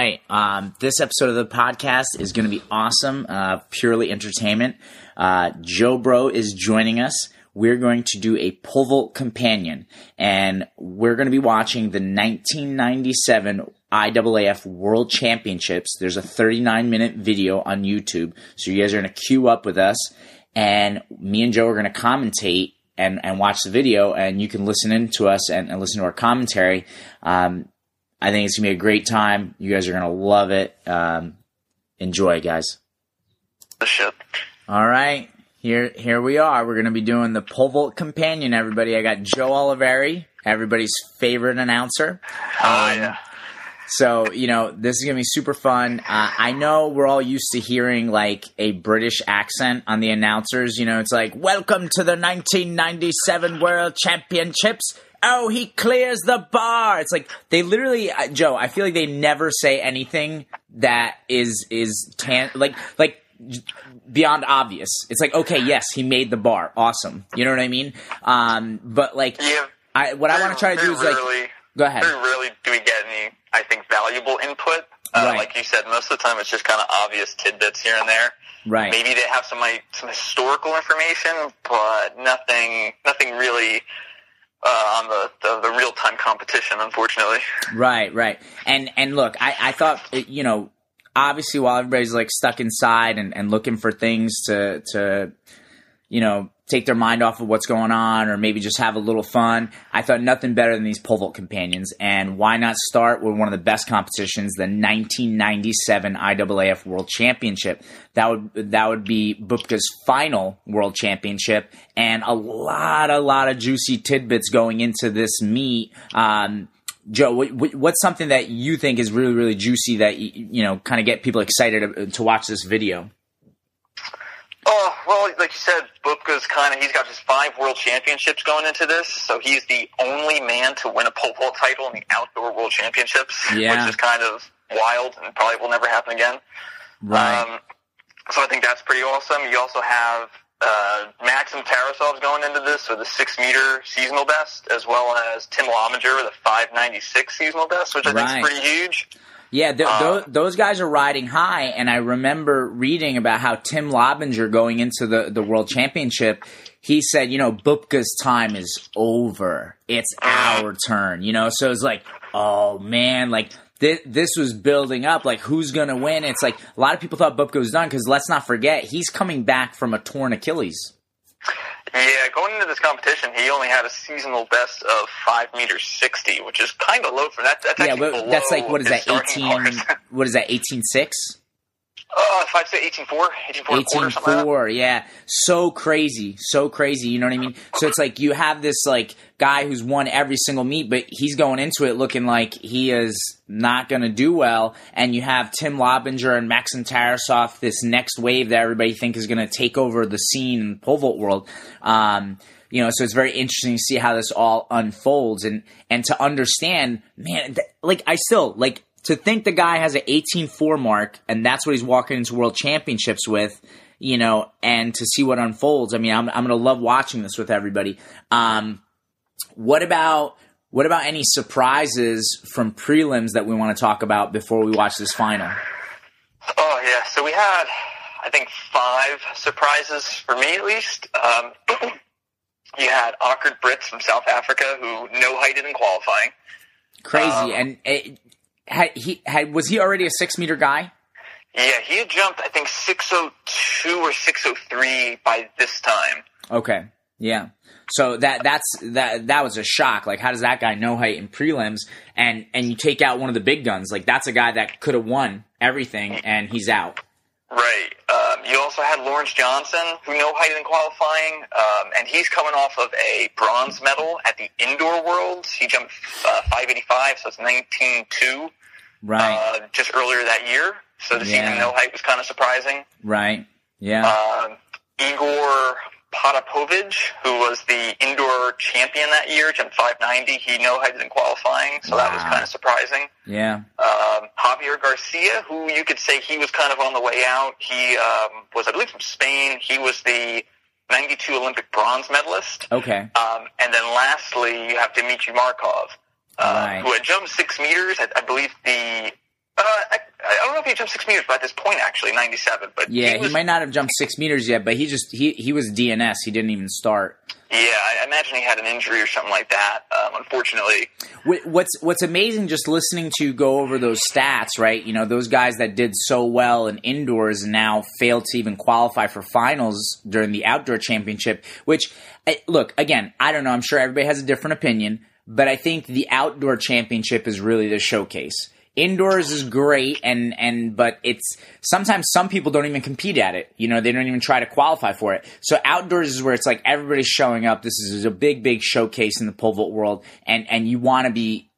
right. Um, this episode of the podcast is going to be awesome, uh, purely entertainment. Uh, Joe Bro is joining us. We're going to do a pole vault companion, and we're going to be watching the 1997 IAAF World Championships. There's a 39 minute video on YouTube, so you guys are going to queue up with us, and me and Joe are going to commentate and, and watch the video, and you can listen in to us and, and listen to our commentary. Um, I think it's gonna be a great time. You guys are gonna love it. Um, enjoy, guys. All right, here here we are. We're gonna be doing the pole vault companion. Everybody, I got Joe Oliveri, everybody's favorite announcer. Oh yeah. So you know this is gonna be super fun. Uh, I know we're all used to hearing like a British accent on the announcers. You know, it's like "Welcome to the 1997 World Championships." Oh, he clears the bar. It's like they literally, uh, Joe. I feel like they never say anything that is is tan like like beyond obvious. It's like okay, yes, he made the bar. Awesome. You know what I mean? Um, but like, Yeah. I what I want to try to do is like, rarely- go ahead. Rarely do we get any, I think, valuable input. Uh, Right. Like you said, most of the time it's just kind of obvious tidbits here and there. Right. Maybe they have some like some historical information, but nothing, nothing really uh, on the, the, the real time competition. Unfortunately. Right, right. And and look, I, I thought you know, obviously while everybody's like stuck inside and, and looking for things to to you know, take their mind off of what's going on or maybe just have a little fun, I thought nothing better than these pole vault companions. And why not start with one of the best competitions, the 1997 IAAF World Championship? That would that would be Bubka's final World Championship, and a lot, a lot of juicy tidbits going into this meet. Um, Joe, what, what- what's something that you think is really, really juicy that you know kind of get people excited to watch this video? Oh well, like you said, Bubka's kind of he's got his five world championships going into this, so he's the only man to win a pole vault title in the outdoor world championships, Yeah. which is kind of wild and probably will never happen again. Right. Um, so I think that's pretty awesome. You also have uh, Maxim Tarasov's going into this with a six meter seasonal best, as well as Tim Lobinger with a five ninety six seasonal best, which I think is pretty huge. Yeah, th- Uh, those, those guys are riding high, and I remember reading about how Tim Lobinger going into the, the World Championship, he said, you know, Bubka's time is over. It's our turn, you know? So it's like, oh man, like thi- this was building up. Like, who's going to win? It's like a lot of people thought Bubka was done because let's not forget, he's coming back from a torn Achilles. Yeah, uh, going into this competition, he only had a seasonal best of five meters sixty, which is kind of low for that. That's Yeah, that's like, what is that, 18, what is that, 18.6? Oh, if I'd say 18.4, 18.4 and a quarter, Eighteen something like yeah, so crazy, so crazy. You know what I mean? So it's like you have this like guy who's won every single meet, but he's going into it looking like he is not going to do well, and you have Tim Lobinger and Maxim Tarasov, this next wave that everybody think is going to take over the scene in the pole vault world. Um, you know, so it's very interesting to see how this all unfolds and and to understand, man, th- like I still like to think the guy has an 18-4 mark and that's what he's walking into world championships with, you know, and to see what unfolds. I mean, I'm I'm going to love watching this with everybody. Um, what about what about any surprises from prelims that we want to talk about before we watch this final? Oh yeah, so we had, I think, five surprises for me at least. Um, you had Okkert Brits from South Africa who no height in qualifying. Crazy. Um, and it, had he had was he already a six meter guy? Yeah, he had jumped, I think, 602 or 603 by this time. Okay. Yeah. So that that's that that was a shock. Like, how does that guy no height in prelims? And and you take out one of the big guns. Like that's a guy that could have won everything, and he's out. Right. Um, you also had Lawrence Johnson, who no height in qualifying, um, and he's coming off of a bronze medal at the Indoor Worlds. He jumped uh, 585, so it's 19.2 Right. uh, just earlier that year. So to see Yeah. him no height was kind of surprising. right. Yeah. Um, Igor Potapovich, who was the indoor champion that year, jumped 590. He no heighted in qualifying, so that was kind of surprising. yeah. Um, Javier Garcia, who you could say he was kind of on the way out. He um, was, I believe, from Spain. He was the 92 Olympic bronze medalist. Okay. Um, and then lastly, you have Dmitry Markov, uh, Right. who had jumped six meters. I, I believe the Uh, I, I don't know if he jumped six meters, at this point, actually, ninety-seven. But Yeah, he, he, might not have jumped six meters yet, but he just he he was DNS. He didn't even start. Yeah, I imagine he had an injury or something like that. Um, unfortunately, What's what's amazing just listening to go over those stats, right? You know, those guys that did so well in indoors now failed to even qualify for finals during the outdoor championship. Which, eh, look, again, I don't know. I'm sure everybody has a different opinion, but I think the outdoor championship is really the showcase. Indoors is great, and and but it's sometimes some people don't even compete at it. You know, they don't even try to qualify for it. So outdoors is where it's like everybody's showing up. This is a big, big showcase in the pole vault world, and and you want to be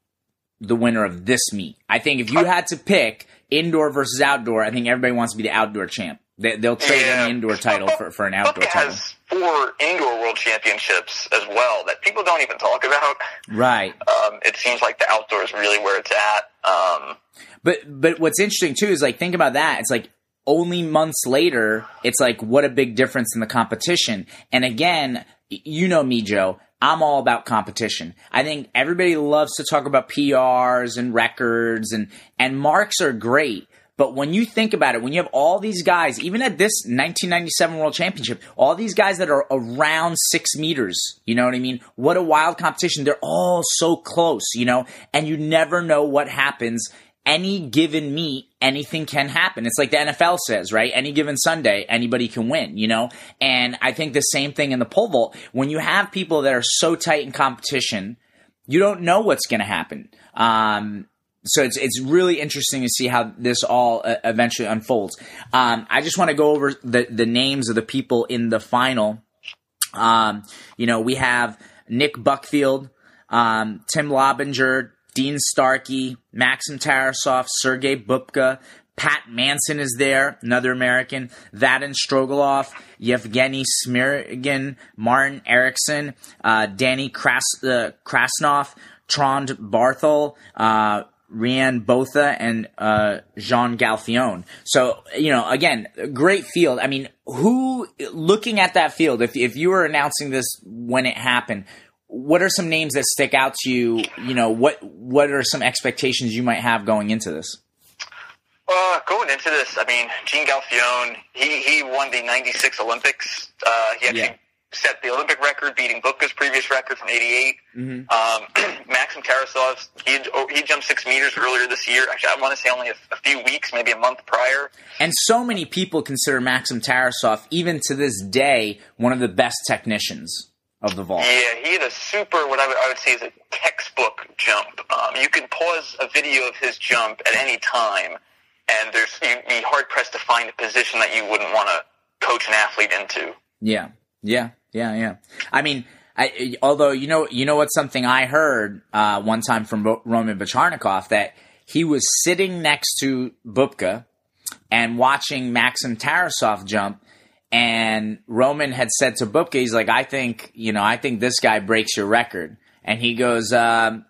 the winner of this meet. I think if you had to pick indoor versus outdoor, I think everybody wants to be the outdoor champ. They, they'll trade Yeah. any indoor title for, for an outdoor title. Four indoor world championships as well that people don't even talk about. Right. Um, it seems like the outdoor is really where it's at. Um, But but what's interesting too is like think about that. It's like only months later, it's like what a big difference in the competition. And again, you know me, Joe. I'm all about competition. I think everybody loves to talk about PRs and records and and marks are great. But when you think about it, when you have all these guys, even at this 1997 World Championship, all these guys that are around six meters, you know what I mean? What a wild competition. They're all so close, you know, and you never know what happens. Any given meet, anything can happen. It's like the NFL says, right? Any given Sunday, anybody can win, you know? And I think the same thing in the pole vault. When you have people that are so tight in competition, you don't know what's going to happen. Um, so it's it's really interesting to see how this all uh, eventually unfolds. Um, I just want to go over the the names of the people in the final. Um, you know, we have Nick Buckfield, um, Tim Lobinger, Dean Starkey, Maxim Tarasov, Sergei Bubka, Pat Manson is there, another American, Vadim Strogalov, Yevgeny Smiryagin, Martin Erickson, uh, Danny Kras- uh, Krasnov, Trond Barthel, uh, Rian Botha and uh, Jean Galfione. So, you know, again, great field. I mean, who, looking at that field, if, if you were announcing this when it happened, what are some names that stick out to you? You know, what what are some expectations you might have going into this? Uh, going into this, I mean, Gene Galfione, he, he won the 96 Olympics. Uh, he actually Yeah. Set the Olympic record, beating Bubka's previous record from 88. Mm-hmm. Um, Maxim Tarasov, he, oh, he jumped six meters earlier this year. Actually, I want to say only a, a few weeks, maybe a month prior. And so many people consider Maxim Tarasov, even to this day, one of the best technicians of the vault. Yeah, he had a super, what I would, I would say is a textbook jump. Um, you can pause a video of his jump at any time, and there's you'd be hard pressed to find a position that you wouldn't want to coach an athlete into. Yeah, yeah, yeah, yeah. I mean, I, although you know, you know what's something I heard uh, one time from Ro- Roman Bacharnikov that he was sitting next to Bubka and watching Maxim Tarasov jump, and Roman had said to Bubka, he's like, "I think, you know, I think this guy breaks your record," and he goes, um,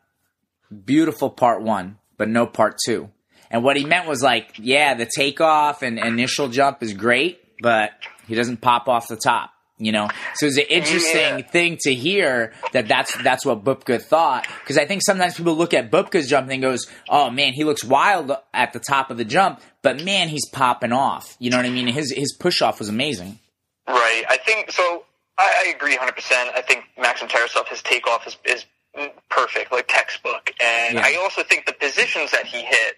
"Beautiful part one, but no part two. And what he meant was like, yeah, the takeoff and initial jump is great, but he doesn't pop off the top. You know, so it's an interesting Yeah. thing to hear that that's that's what Bubka thought because I think sometimes people look at Bubka's jump and goes, "Oh man, he looks wild at the top of the jump, but man, he's popping off." You know what I mean? His his push off was amazing. Right. I think so. I, I agree 100. percent I think Maxim Tarasov his takeoff is is perfect, like textbook. And Yeah. I also think the positions that he hit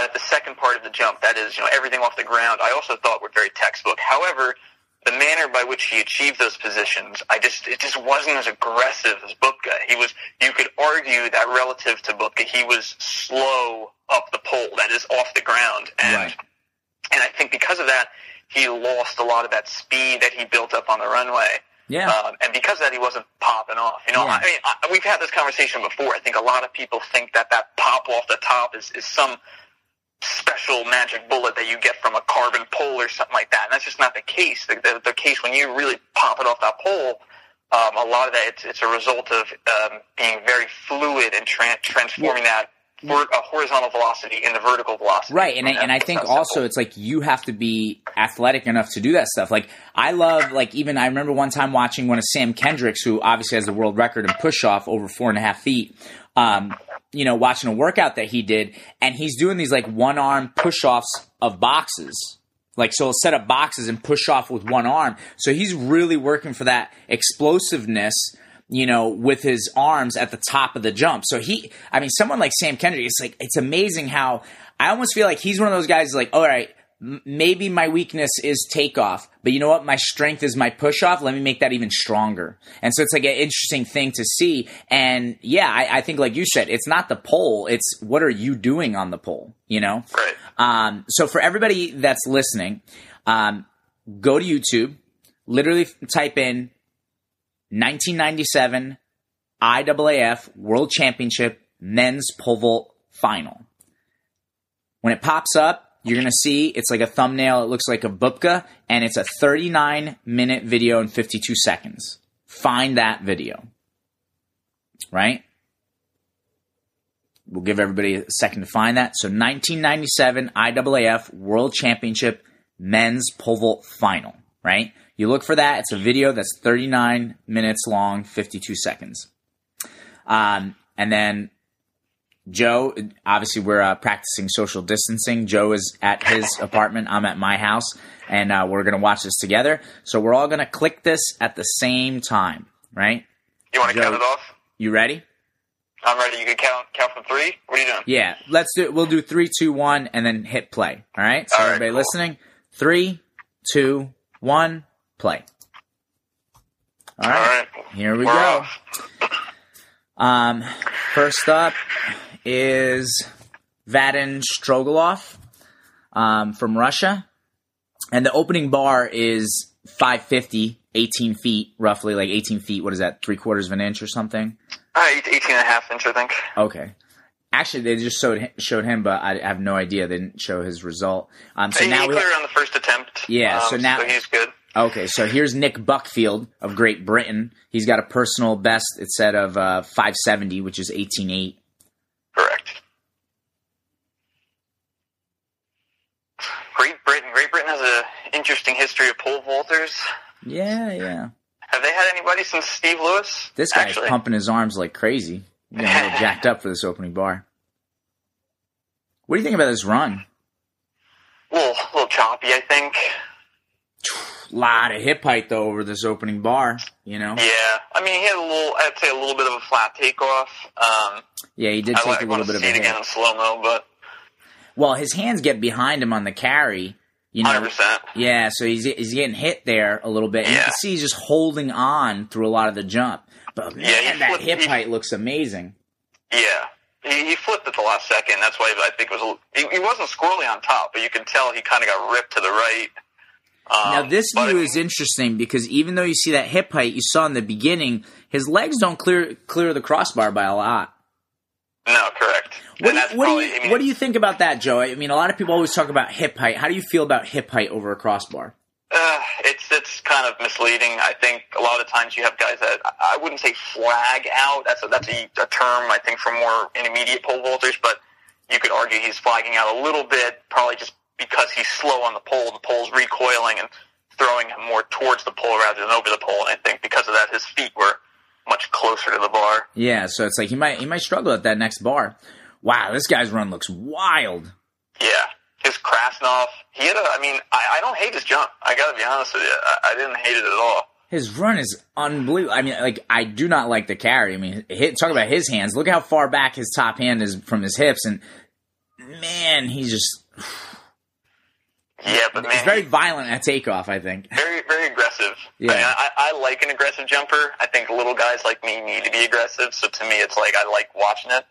at the second part of the jump, that is, you know, everything off the ground, I also thought were very textbook. However, the manner by which he achieved those positions, I just it just wasn't as aggressive as Bubka. He was. You could argue that relative to Bubka, he was slow up the pole. That is off the ground, and Right. and I think because of that, he lost a lot of that speed that he built up on the runway. Yeah, Um, and because of that, he wasn't popping off. You know, Yeah. I mean, I, we've had this conversation before. I think a lot of people think that that pop off the top is, is some special magic bullet that you get from a carbon pole or something like that. And that's just not the case. The, the, the case when you really pop it off that pole, um, a lot of that it's, it's a result of um, being very fluid and tra- transforming that for a horizontal velocity in the vertical velocity. Right, and I, and I think also simple. it's like you have to be athletic enough to do that stuff. Like I love, like even I remember one time watching one of Sam Kendricks, who obviously has the world record in push off over four and a half feet. Um, you know, watching a workout that he did, and he's doing these like one arm push offs of boxes. Like, so he'll set up boxes and push off with one arm. So he's really working for that explosiveness, you know, with his arms at the top of the jump. So he, I mean, someone like Sam Kendrick, it's like, it's amazing how I almost feel like he's one of those guys like, all right, maybe my weakness is takeoff, but you know what? My strength is my push off. Let me make that even stronger. And so it's like an interesting thing to see. And yeah, I, I, think like you said, it's not the pole. It's what are you doing on the pole, you know? Right. Um, so for everybody that's listening, um, go to YouTube, literally type in 1997 IAAF World Championship Men's Pole Vault Final. When it pops up, you're going to see it's like a thumbnail. It looks like a Bubka, and it's a 39 minute video in 52 seconds. Find that video. Right? We'll give everybody a second to find that. So 1997 IAAF World Championship Men's Pole Vault Final. Right? You look for that. It's a video that's 39 minutes long, 52 seconds. Um, and then Joe, obviously, we're uh, practicing social distancing. Joe is at his apartment. I'm at my house, and uh, we're going to watch this together. So we're all going to click this at the same time, right? You want to count it off? You ready? I'm ready. You can count count from three. What are you doing? Yeah, let's do. it. We'll do three, two, one, and then hit play. All right. So All right, everybody cool. listening, three, two, one, play. All right. All right. Here we We're go. off. Um, first up is Vadim Strogalov um, from Russia. And the opening bar is 550, 18 feet, roughly, like 18 feet. What is that, three quarters of an inch or something? Uh, 18 and a half inch, I think. Okay. Actually, they just showed showed him, but I have no idea. They didn't show his result. Um, so he now we cleared on the first attempt. Yeah, um, so now- so he's good. Okay, so here's Nick Buckfield of Great Britain. He's got a personal best, it said, of uh, 570, which is 18.8. Correct. Great Britain. Great Britain has an interesting history of pole vaulters. Yeah, yeah. Have they had anybody since Steve Lewis? This guy's Actually, pumping his arms like crazy. A little jacked up for this opening bar. What do you think about this run? a little, a little choppy, I think. Lot of hip height though over this opening bar. You know. Yeah, I mean, he had a little, I'd say a little bit of a flat takeoff. Um, Yeah, he did take like a little bit of see a it again in slow mo, but Well, his hands get behind him on the carry. You know. 100%. Yeah, so he's he's getting hit there a little bit. And you can see he's just holding on through a lot of the jump. But man, Yeah, that flipped- hip he- height looks amazing. Yeah. He, he flipped at the last second. That's why I think it was. A, little- he, he wasn't squirrely on top, but you can tell he kind of got ripped to the right. Um, Now this I view mean, is interesting because even though you see that hip height you saw in the beginning, his legs don't clear clear the crossbar by a lot. No, correct. What do, what, do you, I mean, what do you think about that, Joe? I mean, a lot of people always talk about hip height. How do you feel about hip height over a crossbar? Uh, it's it's kind of misleading. I think a lot of times you have guys that I wouldn't say flag out. That's a, that's a, a term I think for more intermediate pole vaulters, but you could argue he's flagging out a little bit, probably just because he's slow on the pole. The pole's recoiling and throwing him more towards the pole rather than over the pole. And I think because of that, his feet were much closer to the bar. Yeah, so it's like he might he might struggle at that next bar. Wow, this guy's run looks wild. Yeah. His Krasnov, he had a, I mean, I, I don't hate his jump. I gotta be honest with you. I, I didn't hate it at all. His run is unbelievable. I mean, like I do not like the carry. I mean, hit, talk about his hands. Look how far back his top hand is from his hips, and man, he's just but man, he's very violent at takeoff. I think. very, very aggressive. Yeah. I, mean, I, I like an aggressive jumper. I think little guys like me need to be aggressive. So to me, it's like I like watching it.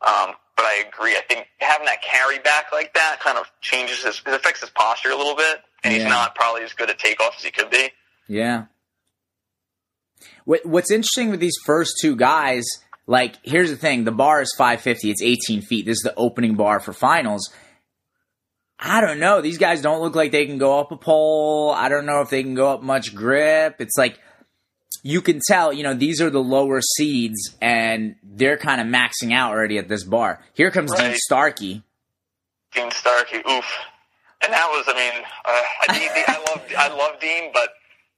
Um, but I agree. I think having that carry back like that kind of changes his, it affects his posture a little bit, and Yeah. he's not probably as good at takeoff as he could be. Yeah. What What's interesting with these first two guys, like, here's the thing: the bar is 550. It's 18 feet. This is the opening bar for finals. I don't know. These guys don't look like they can go up a pole. I don't know if they can go up much grip. It's like you can tell, you know, these are the lower seeds, and they're kind of maxing out already at this bar. Here comes Dean Starkey. Dean Starkey, oof. And that was, I mean, uh, I, I love, I love Dean, but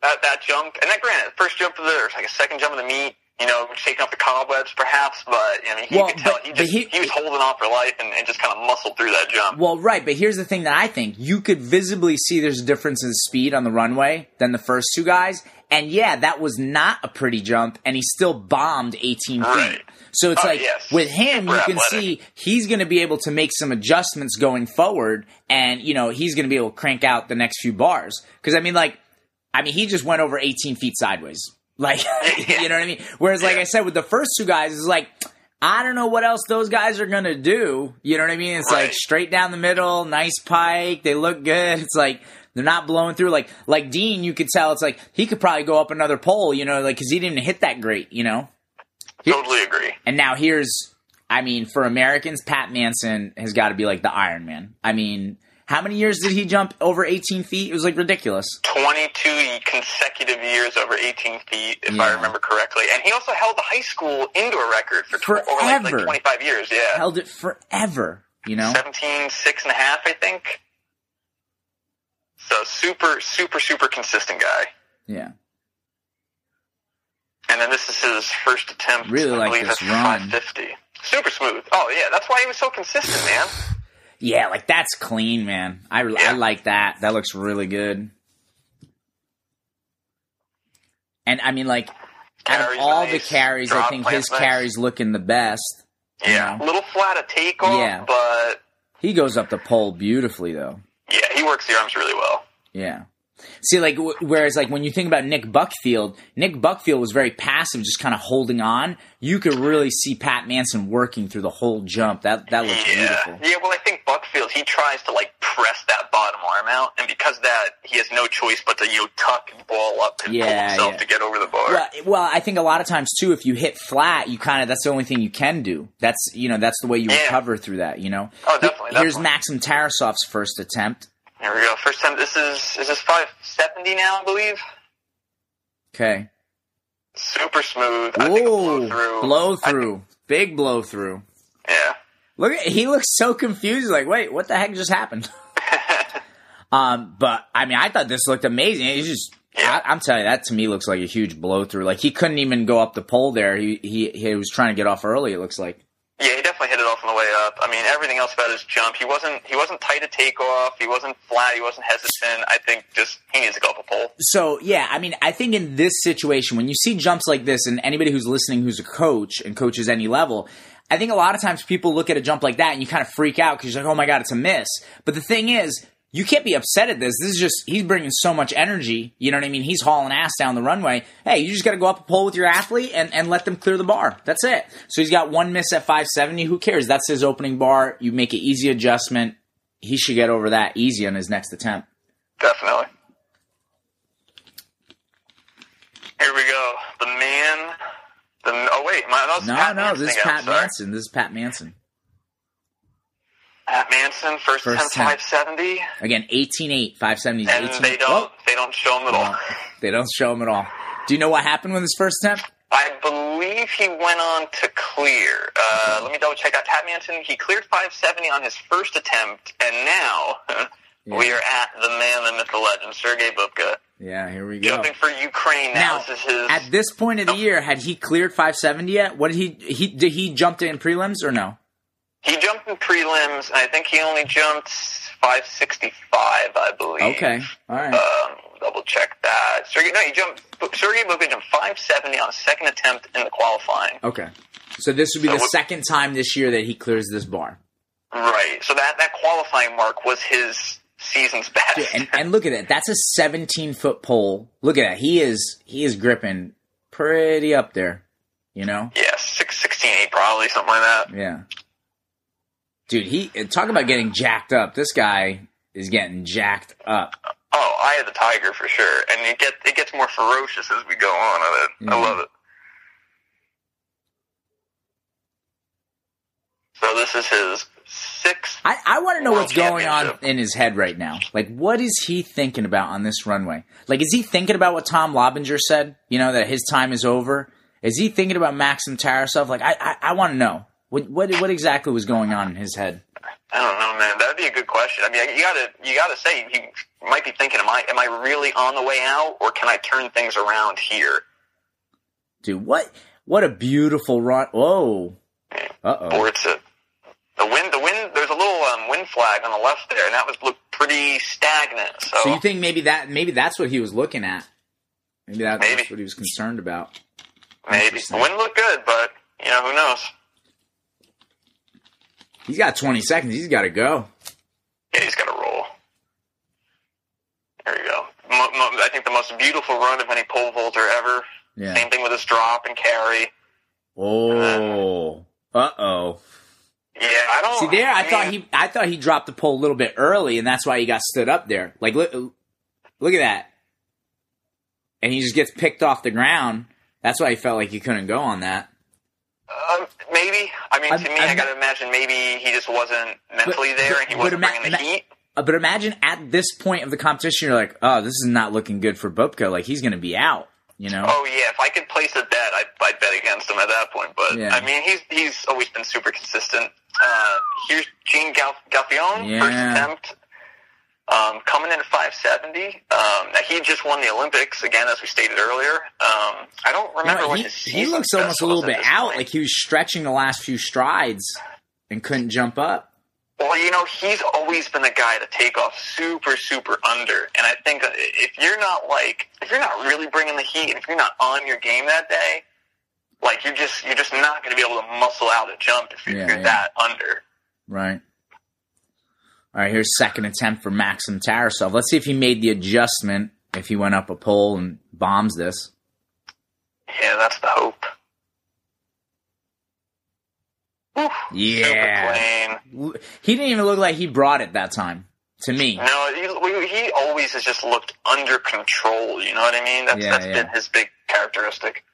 that that jump, and that granted, first jump of the, or like a second jump of the meet, you know, shaking off the cobwebs, perhaps. But I mean, he Well, could tell but- he just he- he, was holding on for life and, and just kind of muscled through that jump. Well, right, but here's the thing that I think you could visibly see there's a difference in speed on the runway than the first two guys. And yeah, that was not a pretty jump, and he still bombed 18 Right. feet. So it's Oh, like yes. with him, Super you can athletic. see he's going to be able to make some adjustments going forward, and you know he's going to be able to crank out the next few bars. Because I mean, like, I mean, he just went over 18 feet sideways, like, you know what I mean? Whereas, like I said, with the first two guys, it's like. I don't know what else those guys are gonna do. You know what I mean? It's like straight down the middle, nice pike. They look good. It's like they're not blowing through. Like like Dean, you could tell. It's like he could probably go up another pole. You know, like because he didn't hit that great. You know. totally agree. And now here's, I mean, for Americans, Pat Manson has got to be like the Iron Man. I mean, how many years did he jump over 18 feet? It was like ridiculous. 22 consecutive years over 18 feet, if I remember correctly. And he also held the high school indoor record for tw- over like, like 25 years. Yeah. Held it forever. You know. 17, six and a half, I think. So super, super, super consistent guy. Yeah. And then this is his first attempt. Really I like believe this at run. 550. Super smooth. Oh yeah, that's why he was so consistent, man. Yeah, like that's clean, man. I, I like that. That looks really good. And I mean, like, out of Carries all nice. the carries, I think his nice. carries looking the best. you Yeah, know? a little flat at takeoff, Yeah. but He goes up the pole beautifully, though. yeah, he works the arms really well. Yeah. See, like, w- whereas, like, when you think about Nick Buckfield, Nick Buckfield was very passive, just kind of holding on. You could really see Pat Manson working through the whole jump. That that looks Yeah, beautiful. yeah. Well, I think Buckfield he tries to like press that bottom arm out, and because of that he has no choice but to you know tuck and ball up and pull Yeah, himself yeah. to get over the bar. Well, well, I think a lot of times too, if you hit flat, you kind of that's the only thing you can do. That's you know that's the way you recover through that. You know. Oh, definitely, Here's definitely. Maxim Tarasov's first attempt. Here we go. First time. This is is this five seventy now, I believe. Okay. Super smooth. I blow through. blow I think- big blow through. yeah. Look at he looks so confused. Like, wait, what the heck just happened? um, but I mean, I thought this looked amazing. It's just, Yeah. I, I'm telling you, that to me looks like a huge blow through. Like he couldn't even go up the pole there. He he he was trying to get off early. It looks like. Yeah, he definitely hit it off on the way up. I mean, everything else about his jump, he wasn't he wasn't tight to take off. He wasn't flat. He wasn't hesitant. I think just he needs to go up a pole. So yeah, I mean, I think in this situation, when you see jumps like this, and anybody who's listening who's a coach and coaches any level, I think a lot of times people look at a jump like that and you kind of freak out because you're like, oh my god, it's a miss. But the thing is, you can't be upset at this. This is just he's bringing so much energy. You know what I mean? He's hauling ass down the runway. Hey, you just got to go up a pole with your athlete and, and let them clear the bar. That's it. So he's got one miss at 570. Who cares? That's his opening bar. You make an easy adjustment. He should get over that easy on his next attempt. Definitely. Here we go. The man. The oh wait, my, No, Pat no, Manson this is Pat. Manson. This is Pat Manson. Pat Manson, first, First attempt attempt. 570, Again, 18-8, 570 and 18 they don't they don't show him at all. No, they don't show him at all. Do you know what happened with his first attempt? I believe he went on to clear. Uh, let me double check out Pat Manson, he cleared 570 on his first attempt, and now we are at the man, the myth, the legend, Sergey Bubka, Yeah, here we go. jumping for Ukraine. Now, Now, this is his. at this point of the year, had he cleared 570 yet? What did he he did he jump in prelims or no? He jumped in prelims, and I think he only jumped 565, I believe. Okay, all right. Um, double check that. Sergey, no, he jumped. Sergey Bubka jumped 570 on a second attempt in the qualifying. Okay, so this would be So the second time this year that he clears this bar. Right. So that that qualifying mark was his season's best. Yeah, and and look at that. That's a 17 foot pole. Look at that. He is he is gripping pretty up there. You know. yeah, six, 16, 8 probably something like that. Yeah. Dude, he talk about getting jacked up. This guy is getting jacked up. Oh, I had the tiger for sure, and it gets it gets more ferocious as we go on. I, Yeah. I love it. So this is his sixth. I, I want to know what's going on in his head right now. Like, what is he thinking about on this runway? Like, is he thinking about what Tom Lobinger said? You know, that his time is over? Is he thinking about Maxim Tarasov? Like, I, I, I want to know. What, what, what exactly was going on in his head? I don't know, man. That'd be a good question. I mean, you gotta you gotta say you might be thinking, am I am I really on the way out, or can I turn things around here? dude. What what a beautiful run. Whoa. Uh oh. Boards it. The wind, the wind. There's a little um, wind flag on the left there, and that was looked pretty stagnant. So, So you think maybe that maybe that's what he was looking at? Maybe that, Maybe. that's what he was concerned about. maybe the wind looked good, but you know who knows? He's got 20 seconds. He's got to go. Yeah, he's got to roll. There you go. Mo- mo- I think the most beautiful run of any pole vaulter ever. Yeah. Same thing with his drop and carry. Oh. Uh oh. Yeah, I don't See there, I man, thought he I thought he dropped the pole a little bit early, and that's why he got stood up there. Like look, look at that, and he just gets picked off the ground. That's why he felt like he couldn't go on that. Um, maybe. I mean, I'm- to me, i I'm got to imagine maybe he just wasn't mentally But- there, but- and he wasn't ima- bringing the heat. Uh, But imagine at this point of the competition, you're like, oh, this is not looking good for Bubka. Like he's going to be out. You know? Oh yeah, if I could place a bet, I'd, I'd bet against him at that point. But Yeah. I mean, he's he's always been super consistent. Uh, here's Gene Gal- Galfione, first attempt, um, coming in at 570. Um, now he just won the Olympics again, as we stated earlier. Um, I don't remember what he, his he looks almost a little bit out, point. like he was stretching the last few strides and couldn't jump up. Well, you know, he's always been the guy to take off super, super under. And I think if you're not like, if you're not really bringing the heat, and if you're not on your game that day, like you're just, you're just not going to be able to muscle out a jump if you're, Yeah, you're yeah. that under. Right. All right, here's second attempt for Maxim Tarasov. Let's see if he made the adjustment, if he went up a pole and bombs this. Yeah, that's the hope. Whew, Yeah. He didn't even look like he brought it that time, to me. No, he, he always has just looked under control. You know what I mean? That's, Yeah, that's yeah. been his big characteristic.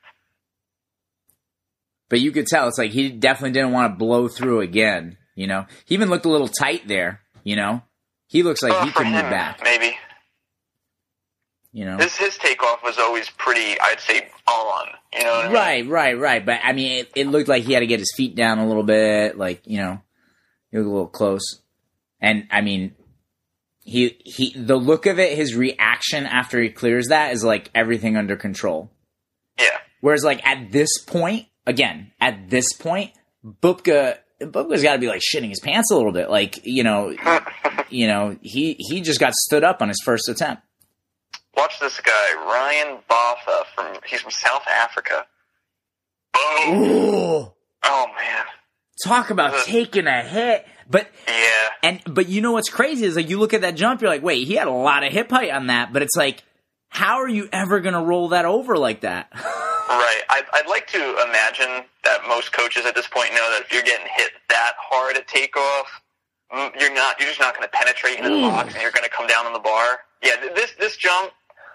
But you could tell it's like he definitely didn't want to blow through again, you know? He even looked a little tight there, you know? He looks like Uh, he for can move back, maybe. you know? His his takeoff was always pretty, I'd say, on. You know what I mean? Right, right, right. But I mean, it, it looked like he had to get his feet down a little bit, like you know, he was a little close. And I mean, he he the look of it, his reaction after he clears that is like everything under control. Yeah. Whereas like at this point, again, at this point, Bubka Bubka's got to be like shitting his pants a little bit. Like you know, you know, he he just got stood up on his first attempt. Watch this guy, Ryan Botha from he's from South Africa. Boom! Ooh, Oh man. talk about Ugh. taking a hit, but. Yeah. And but you know what's crazy is like you look at that jump, you're like, wait, he had a lot of hip height on that, but it's like, how are you ever gonna roll that over like that? Right. I'd, I'd like to imagine that most coaches at this point know that if you're getting hit that hard at takeoff, mm, you're not. You're just not going to penetrate into the Ooh. box, and you're going to come down on the bar. Yeah. This this jump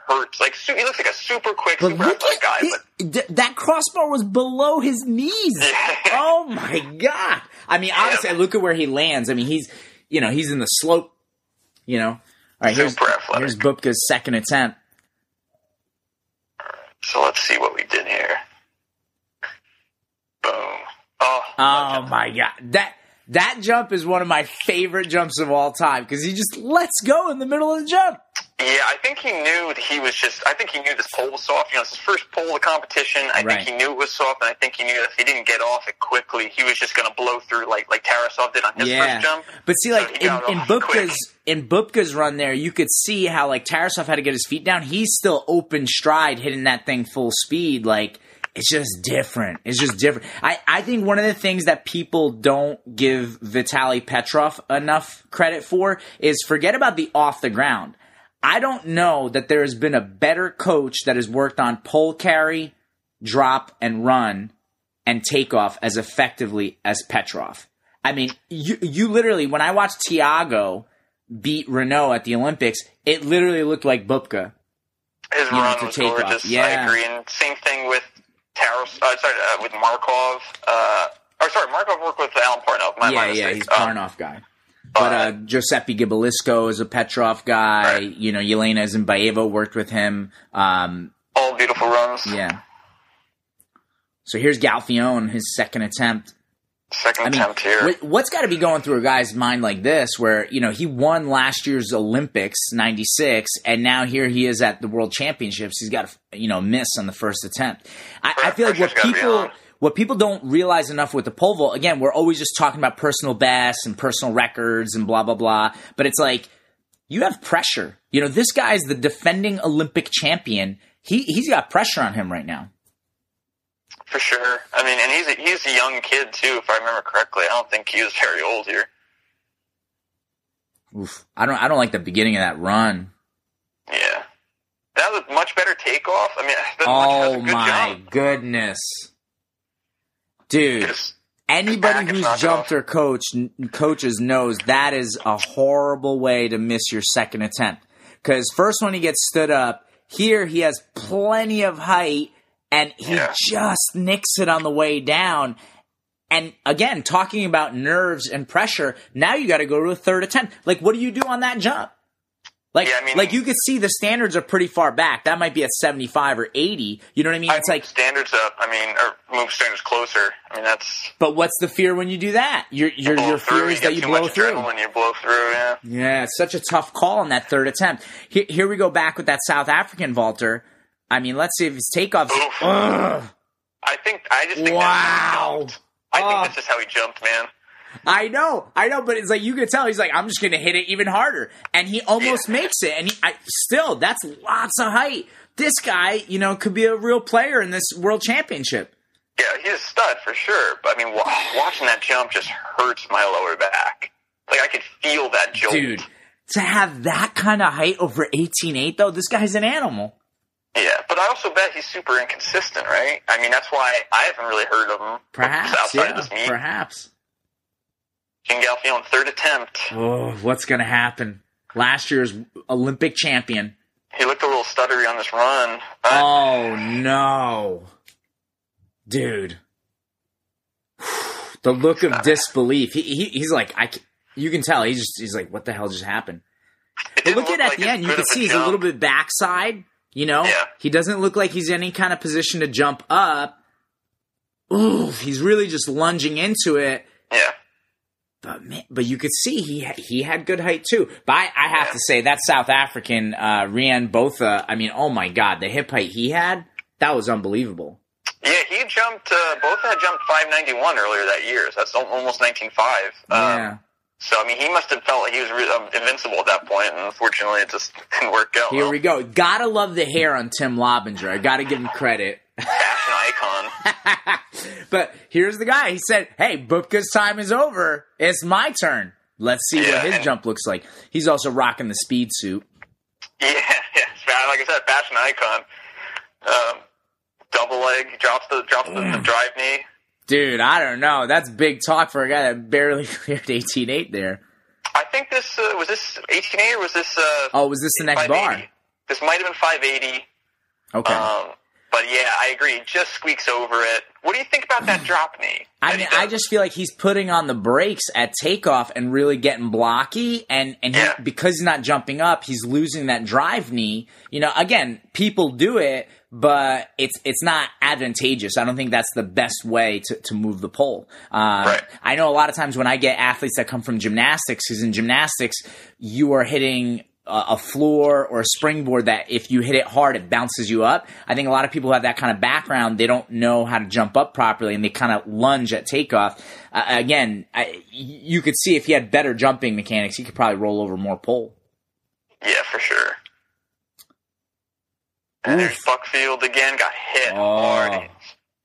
hurts. Like su- he looks like a super quick, but super athletic guy, but th- that crossbar was below his knees. Yeah. oh my god! I mean, honestly, look at where he lands. I mean, he's you know he's in the slope. You know. All right, here's Super athletic. here's Bubka's second attempt. So let's see what we did here. Boom. Oh. Oh my god, that that jump is one of my favorite jumps of all time because he just lets go in the middle of the jump. Yeah, I think he knew that he was just. I think he knew this pole was soft. You know, it's his first pole of the competition. I Right. think he knew it was soft, and I think he knew that if he didn't get off it quickly, he was just going to blow through like like Tarasov did on his yeah. first jump. But see, like he in, in off quick. Bubka's in Bubka's run there, you could see how like Tarasov had to get his feet down. He's still open stride, hitting that thing full speed. Like it's just different. It's just different. I, I think one of the things that people don't give Vitaly Petrov enough credit for is forget about the off the ground. I don't know that there has been a better coach that has worked on pole carry, drop, and run and takeoff as effectively as Petrov. I mean, you you literally when I watched Thiago beat Renaud at the Olympics, it literally looked like Bubka. His you know, run to was take off. gorgeous. Yeah. I agree. And same thing with Taras. Uh, sorry, uh, with Markov. Uh, or sorry, Markov worked with Alan Parnell. My, my yeah, yeah, he's Um, Parnov guy. But uh, Giuseppe Gibilisco is a Petrov guy. Right. You know, Yelena Isinbayeva worked with him. Um, all beautiful runs. yeah. So here's Galfione, his second attempt. Second I mean, attempt here. what- what's got to be going through a guy's mind like this, where you know he won last year's Olympics '96, and now here he is at the World Championships. He's got a you know miss on the first attempt. I, I feel like what Pressure's gotta be people. What people don't realize enough with the pole vault. Again, we're always just talking about personal bests and personal records and blah blah blah, but it's like you have pressure. You know, this guy's the defending Olympic champion. He he's got pressure on him right now. For sure. I mean, and he's a, he's a young kid too, if I remember correctly. I don't think he was very old here. Oof. I don't I don't like the beginning of that run. Yeah. That was a much better takeoff. I mean, that was Oh a good my jump. goodness, dude! Anybody who's jumped off. or coach coaches knows that is a horrible way to miss your second attempt. Because first one he gets stood up. Here he has plenty of height, and he Yeah. just nicks it on the way down. And again, talking about nerves and pressure, now you got to go to a third attempt. Like, what do you do on that jump? Like, Yeah, I mean- like you could see the standards are pretty far back. That might be at seventy-five or eighty. You know what I mean? I It's move like, standards up. I mean, or move standards closer. I mean, that's but what's the fear when you do that? Your your your fear is get that you blow through. adrenaline, you blow through. Yeah. Yeah, it's such a tough call on that third attempt. Here, here we go back with that South African vaulter. I mean, let's see if his. Ugh. I think I just think Wow. That's how he. I think that's just how he jumped, man. I know, I know, but it's like you could tell he's like, I'm just going to hit it even harder, and he almost makes it. And he, I, still, that's lots of height. This guy, you know, could be a real player in this world championship. Yeah, he's a stud for sure. But I mean, wa- watching that jump just hurts my lower back. Like I could feel that jolt. Dude, to have that kind of height over 18.8, though, this guy's an animal. Yeah, but I also bet he's super inconsistent, right? I mean, that's why I haven't really heard of him Perhaps, outside yeah, of this meet. perhaps. Jim Galfione, third attempt. Oh, what's going to happen? Last year's Olympic champion. He looked a little stuttery on this run. Oh no, dude! The look of disbelief. He, he he's like, I. You can tell he's just he's like, what the hell just happened? But look at look at the end. You can see he's a little bit backside. You know, Yeah. he doesn't look like he's in any kind of position to jump up. Ooh, he's really just lunging into it. Yeah, But man, but you could see he ha- he had good height too. But I, I have to say that South African uh, Rian Botha. I mean, oh my god, the hip height he had that was unbelievable. yeah. He jumped. Uh, Botha had jumped 591 earlier that year. So that's almost 19.5. Yeah. Um, so I mean, he must have felt like he was re- um, invincible at that point, and unfortunately, it just didn't work out. Here well. we go. Gotta love the hair on Tim Lobinger. I gotta give him credit. Fashion icon. but here's the guy. He said, "Hey, Bubka's time is over. It's my turn. Let's see Yeah, what his jump looks like." He's also rocking the speed suit. Yeah, yeah. Like I said, fashion icon. Um, double leg drops the drops the, the drive knee. Dude, I don't know. That's big talk for a guy that barely cleared 18.8 there. I think this uh, was this 18A or was this uh, Oh, was this the next bar? This might have been 580. Okay. Um, but yeah, I agree. Just squeaks over it. What do you think about that drop knee? I mean, I just feel like he's putting on the brakes at takeoff and really getting blocky, and and he, because he's not jumping up, he's losing that drive knee. You know, again, people do it, but it's it's not advantageous. I don't think that's the best way to, to move the pole. Uh, Right. I know a lot of times when I get athletes that come from gymnastics, because in gymnastics you are hitting a floor or a springboard that if you hit it hard, it bounces you up. I think a lot of people who have that kind of background, they don't know how to jump up properly and they kind of lunge at takeoff. Uh, again, I, you could see if he had better jumping mechanics, he could probably roll over more pole. Yeah, for sure. And there's. Buckfield again, got hit Oh. hard.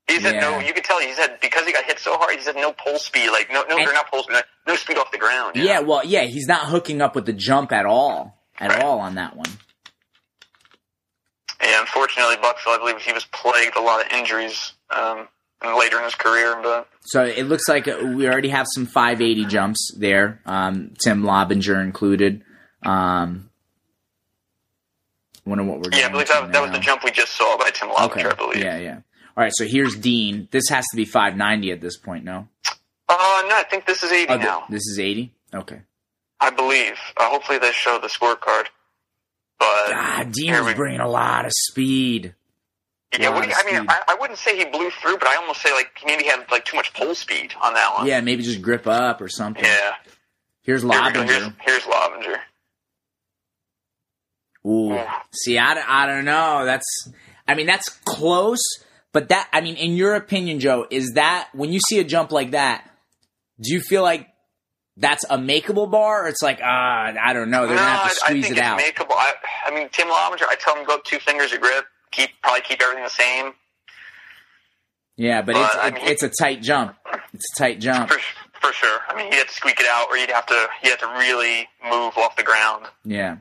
He's had no. You could tell he's had because he got hit so hard. He's had no pole speed, like no, no, And- or not pole speed, no speed off the ground. Yeah. well, yeah, he's not hooking up with the jump at all, at all on that one. Yeah, unfortunately, Buckfield, I believe he was plagued a lot of injuries um, later in his career. But So it looks like we already have some 580 jumps there. Um, Tim Lobinger included. Um, wonder what we're yeah, I believe that, that was the jump we just saw by Tim Lobinger, Okay. I believe. Yeah, yeah. All right, so here's Dean. This has to be 590 at this point, no? Uh, no, I think this is 80 Oh, now. this is 80? Okay. I believe. Uh, hopefully, they show the scorecard. But God, Dean we- bringing a lot of speed. Yeah, what do you, I mean. I, I wouldn't say he blew through, but I almost say like maybe he maybe had like too much pole speed on that one. Yeah, maybe just grip up or something. Yeah. Here's Here go. Lobinger. Here's, here's Lobinger. Ooh. Yeah. See, I, I don't know. That's, I mean, that's close, but that, I mean, in your opinion, Joe, is that, when you see a jump like that, do you feel like that's a makeable bar or it's like, ah, I don't know, they're no, to have I, to I squeeze think it it's out? makeable. I, I mean, Tim Lobinger, I tell him go up two fingers of grip, keep probably keep everything the same. yeah, but But, it's, I it, mean- it's a tight jump. It's a tight jump. For, for sure. I mean, you'd have to squeak it out, or you'd have to you have to really move off the ground. Yeah.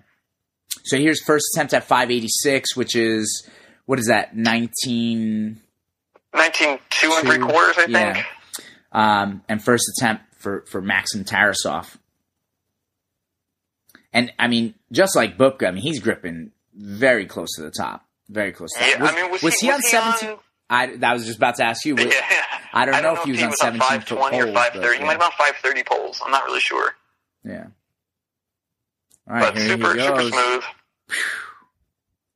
So here's first attempt at 586, which is, what is that, 19, Nineteen two and three quarters, I yeah. think. um, and first attempt for, for Maxim Tarasov. And I mean, just like Bubka, I mean, he's gripping very close to the top. Very close to the Yeah, top. I mean, was, was he, he on 17? I, I was just about to ask you. was- yeah. I don't know if he was on on 17 five foot twenty or poles, five thirty. He might have been on five thirty poles. I'm not really sure. Yeah. All right, but super super smooth,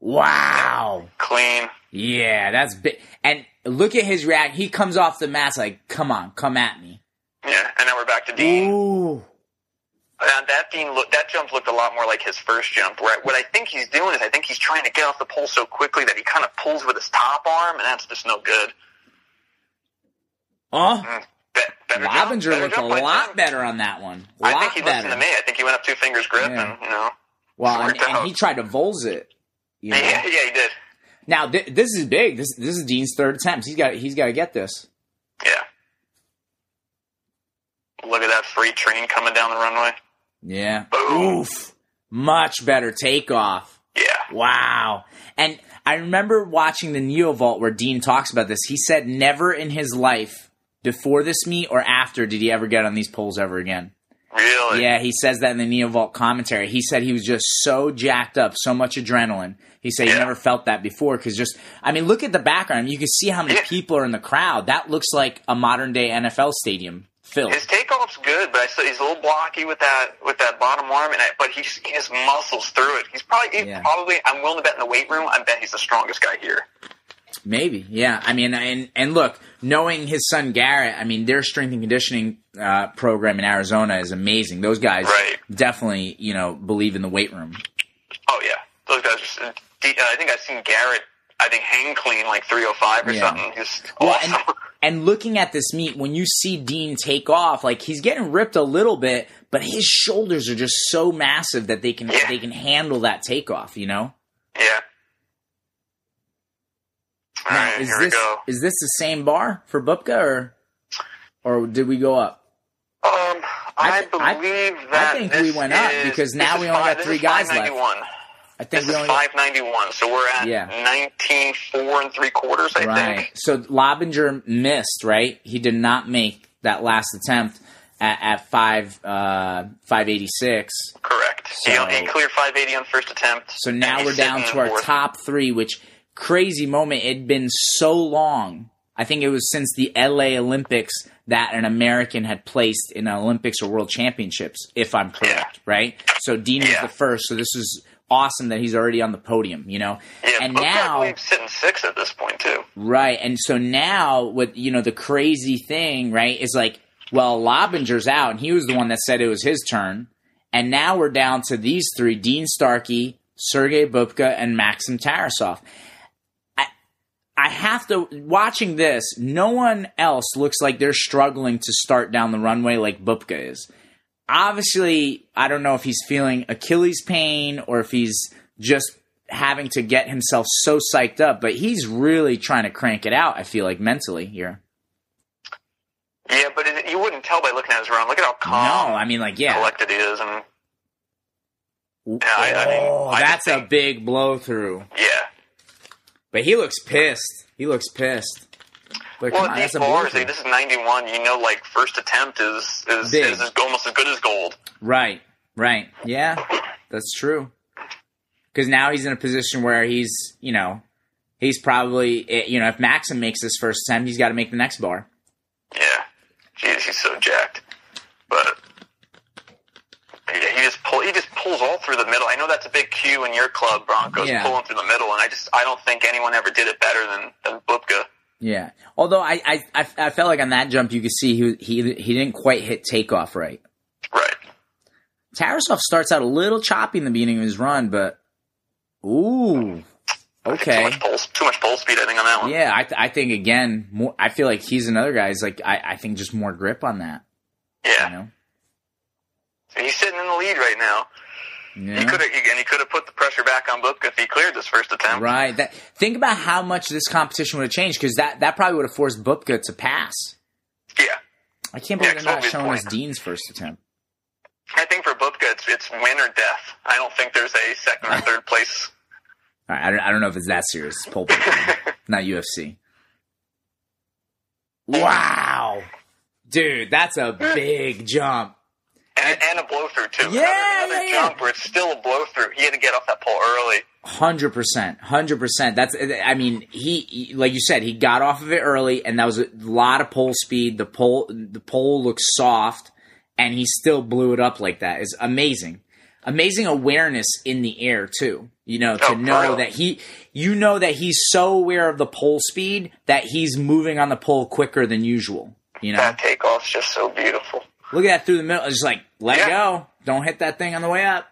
Wow. clean. Yeah, that's big. And look at his react. He comes off the mats like, come on, come at me. Yeah, and now we're back to Dean. Ooh. And that Dean look that jump looked a lot more like his first jump. Where what I think he's doing is I think he's trying to get off the pole so quickly that he kind of pulls with his top arm, and that's just no good. Oh, Be- better jump, Lobinger looked a jump lot better on that one. A I think he better. listened to me. I think he went up two fingers grip, Yeah. and you know, Well, and, and he tried to Vols it. You know? yeah, yeah, he did. Now th- this is big. This this is Dean's third attempt. He's got he's got to get this. Yeah. Look at that freight train coming down the runway. Yeah. Boom. Oof. Much better takeoff. Yeah. Wow. And I remember watching the Neo Vault where Dean talks about this. He said never in his life before this meet or after did he ever get on these poles ever again. Really? Yeah, he says that in the Neo Vault commentary. He said he was just so jacked up, so much adrenaline. He said he never felt that before because just, I mean, look at the background. You can see how many Yeah. people are in the crowd. That looks like a modern day NFL stadium filled. His takeoff's good, but I still, he's a little blocky with that with that bottom arm, and I, but he just, muscles through it. He's probably he's Yeah. probably I'm willing to bet in the weight room. I bet he's the strongest guy here. Maybe, yeah. I mean, and and look, knowing his son Garrett, I mean, their strength and conditioning uh, program in Arizona is amazing. Those guys Right. definitely, you know, believe in the weight room. Oh yeah, those guys. Are, uh, I think I've seen Garrett. I think hang clean like 305 or Yeah. something. He's Well, awesome. and, and looking at this meet, when you see Dean take off, like he's getting ripped a little bit, but his shoulders are just so massive that they can Yeah. they can handle that takeoff. You know. yeah. All Now, right, is here this we go. is this the same bar for Bubka or or did we go up? Um, I I, I- believe I that think we went up because now we only five- got three guys left. 591. I think This is only 591, so we're at Yeah. 19 four and three quarters, I think. right. think. So Lobinger missed. Right, he did not make that last attempt at, at five uh, five eighty six. Correct. So- he cleared 580 on first attempt. So now we're down to our fourth. top three, which crazy moment. It'd been so long. I think it was since the LA Olympics that an American had placed in Olympics or World Championships, if I'm correct, right? So Dean Yeah. was the first. So this is awesome that he's already on the podium, you know? Yeah, and Book, I now, believe, sitting six at this point too. right. And so now what, you know, the crazy thing, right, is like, well, Lobinger's out and he was the one that said it was his turn. And now we're down to these three Dean Starkey, Sergey Bubka, and Maxim Tarasov. I, I have to, watching this, no one else looks like they're struggling to start down the runway like Bubka is. Obviously, I don't know if he's feeling Achilles pain or if he's just having to get himself so psyched up, but he's really trying to crank it out, I feel like, mentally here. Yeah, but it, you wouldn't tell by looking at his run. Look at how calm, no, I mean, like, yeah. collected he is, and I- I mean, oh, I that's just a big blow through. yeah. But he looks pissed. He looks pissed. Well, on, these that's bars, like, this is 91. You know, like first attempt is is, Big. is, almost as good as gold. Right, right. Yeah, that's true. Because now he's in a position where he's, you know, he's probably, eh, you know, if Maxim makes this first attempt, he's got to make the next bar. Yeah, jeez, he's so jacked. But yeah, he just pull. He he just pulls all through the middle. I know that's a big cue in your club, Broncos, Yeah. pulling through the middle, and I just I don't think anyone ever did it better than than Bubka. Yeah. Although I, I, I, I felt like on that jump you could see he he he didn't quite hit takeoff right. Right. Tarasov starts out a little choppy in the beginning of his run, but ooh, Too okay. much pole, too much pole speed. I think on that one. Yeah, I, th- I think again, more. I feel like he's another guy. He's like I, I think just more grip on that. Yeah. You know. So he's sitting in the lead right now. He could have, and he could have put the pressure back on Bubka if he cleared this first attempt. Right. That think about how much this competition would have changed because that that probably would have forced Bubka to pass. Yeah. I can't believe Yeah, they're not showing us Dean's first attempt. I think for Bubka, it's it's win or death. I don't think there's a second or third place. All right, I don't, I don't know if it's that serious. It's pole not UFC. Wow, dude, that's a big jump. And, and a blow through too. Yeah, another, another yeah, yeah. jump where it's still a blow through. He had to get off that pole early. Hundred percent, hundred percent. That's, I mean, he, he- like you said, he got off of it early, and that was a lot of pole speed. The pole, the pole looks soft, and he still blew it up like that. Is amazing, amazing awareness in the air too. You know, to Oh, know real. that he, you know that he's so aware of the pole speed that he's moving on the pole quicker than usual. You know, That takeoff's just so beautiful. Look at that through the middle. It's just like let Yeah. go, don't hit that thing on the way up.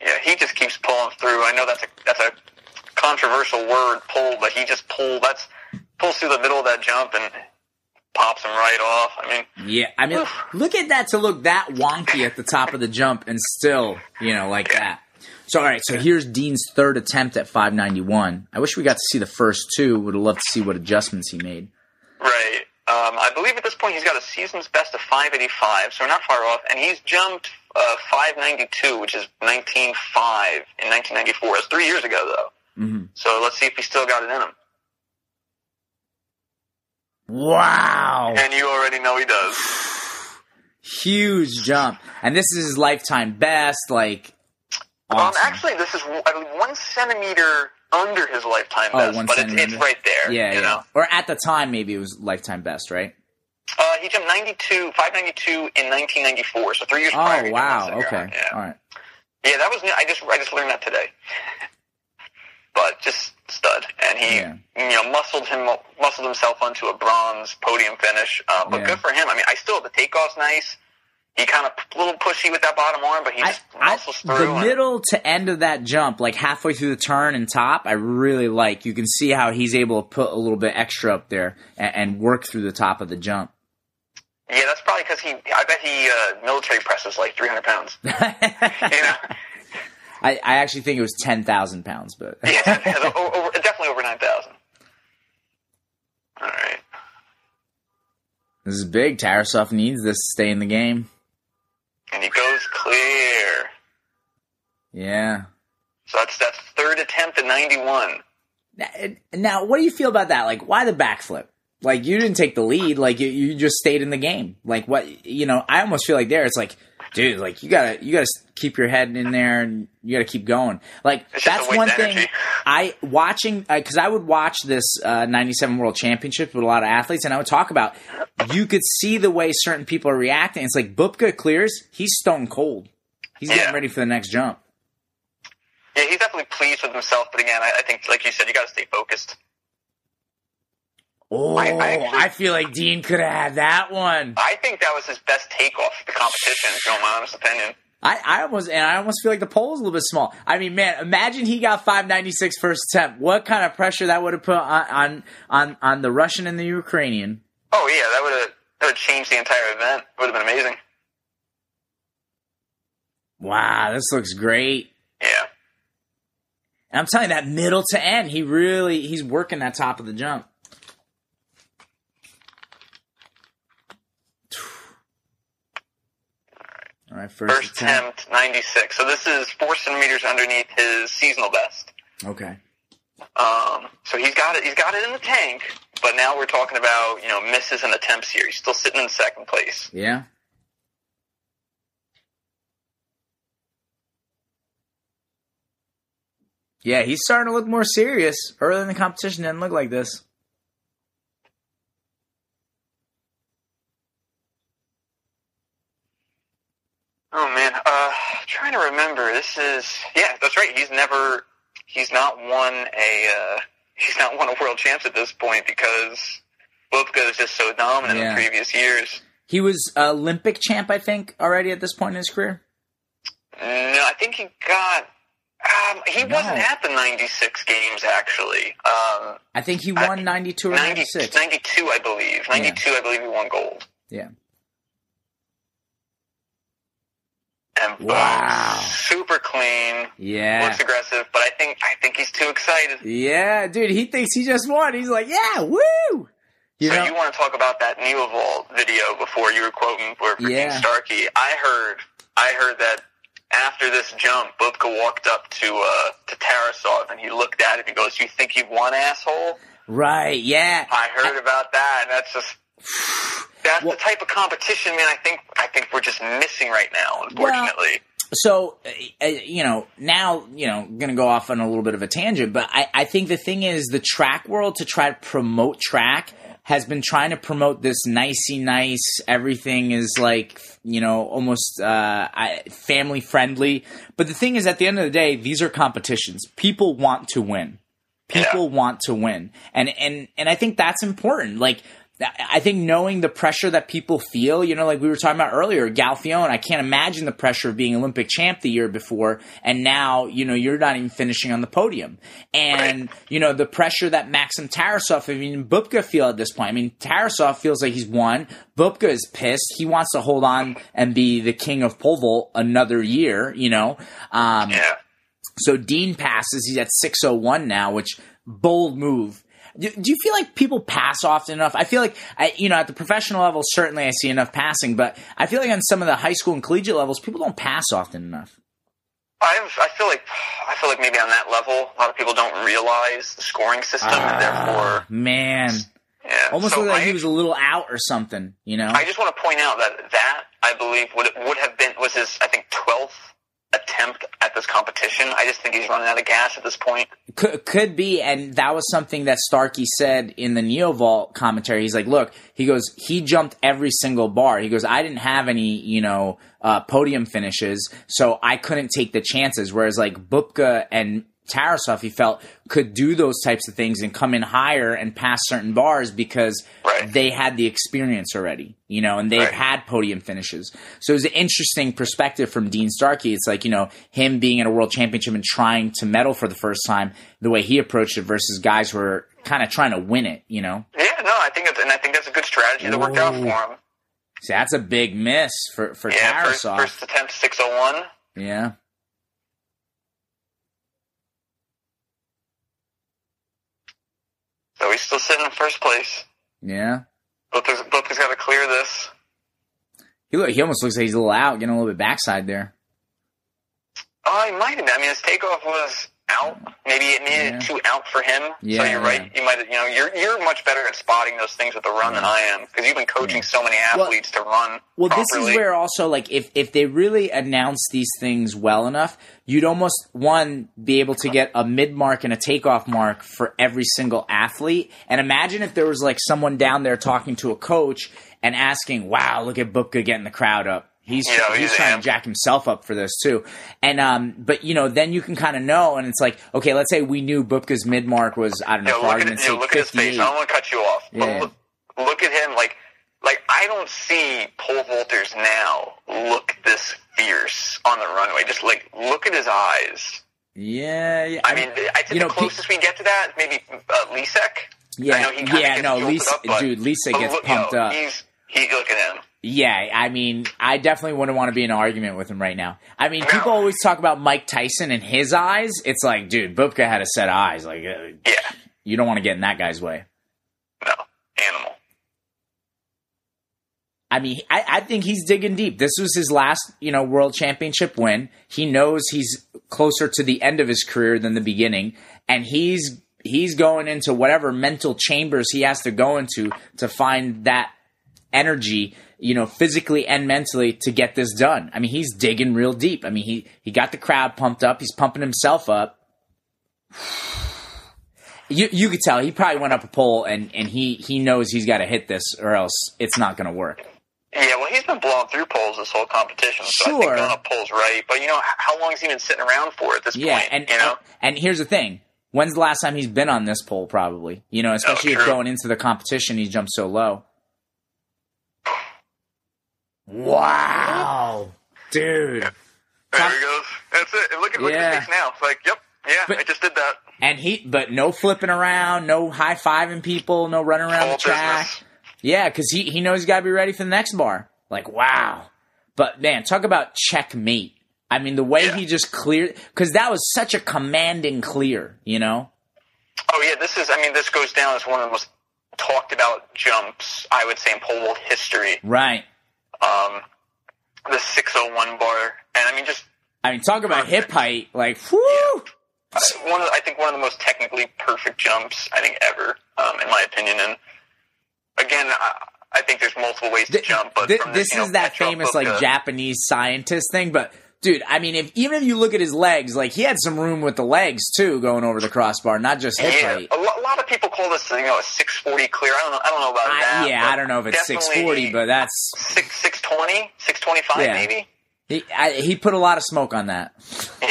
Yeah, he just keeps pulling through. I know that's a that's a controversial word, pull, but he just pulled. That's pulls through the middle of that jump and pops him right off. I mean, Yeah, I mean, look at that to look that wonky at the top of the jump and still, you know, like that. So, all right, so here's Dean's third attempt at 591. I wish we got to see the first two. Would have loved to see what adjustments he made. right. Um, I believe at this point he's got a season's best of 585, so we're not far off. And he's jumped uh, 592, which is 19.5 in 1994. That's three years ago, though. Mhm. So let's see if he still got it in him. Wow, And you already know he does. huge jump, and this is his lifetime best. Like, Um, actually, this is I believe, one centimeter under his lifetime Oh, best, but it's, it's right there. yeah, you yeah. know. Or at the time, maybe it was lifetime best, right? Uh, he jumped 92, 592 in 1994, so three years Oh, prior. jumped wow. Okay, Yeah. all right. yeah, that was new. I just I just learned that today. But just stud, and he Yeah. you know muscled him muscled himself onto a bronze podium finish. Uh, but Yeah. good for him. I mean, I still the takeoff's nice. He kind of a little pushy with that bottom arm, but he I, just I, muscles through. the middle to end of that jump, like halfway through the turn and top, I really like. You can see how he's able to put a little bit extra up there and, and work through the top of the jump. yeah, that's probably because he. I bet he uh, military presses like 300 pounds. You know. I, I actually think it was ten thousand pounds, but Yeah, over, definitely over 9,000. All right. this is big. Tarasov needs this to stay in the game. And he goes clear. Yeah. So that's that's third attempt at 91. Now, now, what do you feel about that? Like, why the backflip? Like, you didn't take the lead. Like, you, you just stayed in the game. Like, what? You know, I almost feel like there. It's like, dude, like you gotta you gotta keep your head in there and you gotta keep going. Like that's one thing. energy. I watching because I would watch this uh, '97 World Championships with a lot of athletes, and I would talk about. You could see the way certain people are reacting. It's like Bubka clears, he's stone cold. He's Yeah. getting ready for the next jump. Yeah, he's definitely pleased with himself, but again, I, I think, like you said, you got to stay focused. Oh, I- I, I feel like Dean could have had that one. I think that was his best takeoff of the competition, in my honest opinion. I, I almost and I almost feel like the pole's a little bit small. I mean, man, imagine he got 596 first attempt. What kind of pressure that would have put on on on, on the Russian and the Ukrainian? Oh yeah, that would have that would changed the entire event. Would have been amazing. Wow, this looks great. Yeah. And I'm telling you, that middle to end, he really he's working that top of the jump. First, First attempt, 96. So this is four centimeters underneath his seasonal best. Okay. Um, so he's got it. He's got it in the tank. But now we're talking about you know misses and attempts here. He's still sitting in second place. Yeah. Yeah, he's starting to look more serious. Early in the competition didn't look like this. Oh man, uh, trying to remember. This is yeah, that's right. He's never, he's not won a, uh, he's not won a world champs at this point because Bubka is just so dominant Yeah. in previous years. He was Olympic champ, I think, already at this point in his career. No, I think he got. Um, he No. wasn't at the '96 games actually. Um, I think he I- won 92 or 90, 96. 92, I believe. 92, I believe he won gold. Yeah. And boom, Wow. super clean. Yeah. Looks aggressive, but I think I think he's too excited. Yeah, dude, he thinks he just won. He's like, yeah, woo! You so know? you want to talk about that Neovault video before you were quoting for, Yeah. Dean Starkey? I heard, I heard that after this jump, Bubka walked up to uh, to Tarasov and he looked at him. He goes, "You think you've won, asshole?" right, yeah. I heard about that, and that's just that's Well- the type of competition, man. I think I think we're just missing right now, unfortunately. So, uh, uh, you know, now, you know, going to go off on a little bit of a tangent, but I, I think the thing is the track world to try to promote track has been trying to promote this nicey nice, everything is like, you know, almost uh, family friendly. But the thing is, at the end of the day, these are competitions. People want to win. People want to win. And, and, and I think that's important. Like, I think knowing the pressure that people feel, you know, like we were talking about earlier, Galfione, I can't imagine the pressure of being Olympic champ the year before, and now, you know, you're not even finishing on the podium. And, you know, the pressure that Maxim Tarasov, I mean, Bubka feel at this point. I mean, Tarasov feels like he's won. Bubka is pissed. He wants to hold on and be the king of pole vault another year, you know. Um, Yeah. so Dean passes. He's at 601 now, which bold move. Do, do you feel like people pass often enough? I feel like, I, you know, at the professional level, certainly I see enough passing, but I feel like on some of the high school and collegiate levels, people don't pass often enough. I I feel like I feel like maybe on that level, a lot of people don't realize the scoring system, and therefore, Ah, man, yeah. almost so like I, he was a little out or something, you know? I just want to point out that that I believe would would have been was his I think twelfth attempt at this competition. I just think he's running out of gas at this point. Could, could be, and that was something that Starkey said in the Neo Vault commentary. He's like, "Look, he goes, he jumped every single bar. He goes, I didn't have any, you know, uh, podium finishes, so I couldn't take the chances. Whereas like Bubka and Tarasov, he felt could do those types of things and come in higher and pass certain bars because Right. they had the experience already, you know, and they've Right. had podium finishes. So it was an interesting perspective from Dean Starkey. It's like, you know, him being at a world championship and trying to medal for the first time, the way he approached it versus guys who are kind of trying to win it, you know? Yeah, no, I think it's, and I think that's a good strategy that worked out for him. So that's a big miss for, for Yeah, first, Tarasov. first attempt six oh one. Yeah. So he's still sitting in first place. Yeah. Bubka's, Bubka's got to clear this. He look, he almost looks like he's a little out, getting a little bit backside there. Oh, he might have. been. I mean, his takeoff was out. Maybe it needed Yeah. too out for him. Yeah, so you're right. yeah. You might. You know, you're you're much better at spotting those things with the run than I am because you've been coaching so many Well- athletes to run. Well, this is where also like if if they really announce these things well enough, you'd almost one be able to get a mid mark and a takeoff mark for every single athlete. And imagine if there was like someone down there talking to a coach and asking, "Wow, look at Bubka getting the crowd up." He's Yeah, he's, he's trying to jack himself up for this too. And um, but you know, then you can kind of know, and it's like, okay, let's say we knew Bubka's mid mark was I don't know, Yeah, for look at, you know, look at his face. I don't want to cut you off. Yeah. But look, look at him. Like, like I don't see pole vaulters now look this fierce on the runway. Just like look at his eyes. Yeah, yeah. I mean, I think you know, the pe- closest we get to that maybe uh, Lisek. I Yeah, know he yeah, no, Lisa, up, but- dude, Lisa gets look, pumped yo, up. He's he look at him. Yeah, I mean, I definitely wouldn't want to be in an argument with him right now. I mean, No. people always talk about Mike Tyson and his eyes. It's like, dude, Bubka had a set of eyes. Like, uh, Yeah, you don't want to get in that guy's way. no animal. I mean, I, I think he's digging deep. This was his last, you know, world championship win. He knows he's closer to the end of his career than the beginning, and he's he's going into whatever mental chambers he has to go into to find that energy, you know, physically and mentally to get this done. I mean, he's digging real deep. I mean, he he got the crowd pumped up. He's pumping himself up. You you could tell he probably went up a pole and and he he knows he's got to hit this or else it's not going to work. Yeah, well, he's been blowing through polls this whole competition, so I Sure. think going up polls right. But you know, how long has he been sitting around for at this Yeah, point? and, you know, and and here's the thing: when's the last time he's been on this pole? Probably, you know, especially oh, if going into the competition he jumped so low. Wow, dude! there he goes. That's it. And look at look Yeah. at his face now. It's like, yep, yeah, But- I just did that. And he, but no flipping around, no high fiving people, no running around Whole the track. business. Yeah, because he he knows he's got to be ready for the next bar. Like, wow. But man, talk about checkmate. I mean, the way Yeah. he just cleared, because that was such a commanding clear, you know? Oh yeah, this is. I mean, this goes down as one of the most talked about jumps I would say in pole vault history. Right. Um, the 601 bar, and I mean, just I mean, talk about hip height. Like, whoo! uh, one of the, I think one of the most technically perfect jumps I think ever, um, in my opinion. And again, I, I think there's multiple ways to Th- jump, but from this you know, is that famous like Japanese scientist thing. But dude, I mean, if even if you look at his legs, like he had some room with the legs too, going over the crossbar, not just hip Yeah, height. a, lo- a lot of people call this, you know, a 640 clear. I don't know. I don't know about I, that. yeah, I don't know if it's 640, but that's six 620, 625 Yeah. maybe. he, I, he put a lot of smoke on that. Yeah,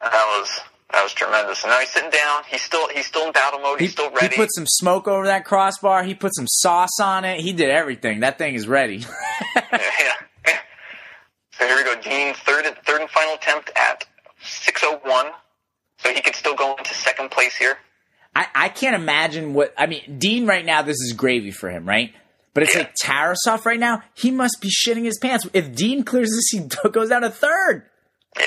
that was that was tremendous. And now he's sitting down. He's still he's still in battle mode. He, He's still ready. he put some smoke over that crossbar. He put some sauce on it. He did everything. That thing is ready. yeah. So here we go. Dean third and third and final attempt at 601. So he could still go into second place here. I, I can't imagine what I mean. Dean right now, this is gravy for him, right? But it's Yeah. like Tarasov right now. He must be shitting his pants. If Dean clears this, he goes down to third. Yeah.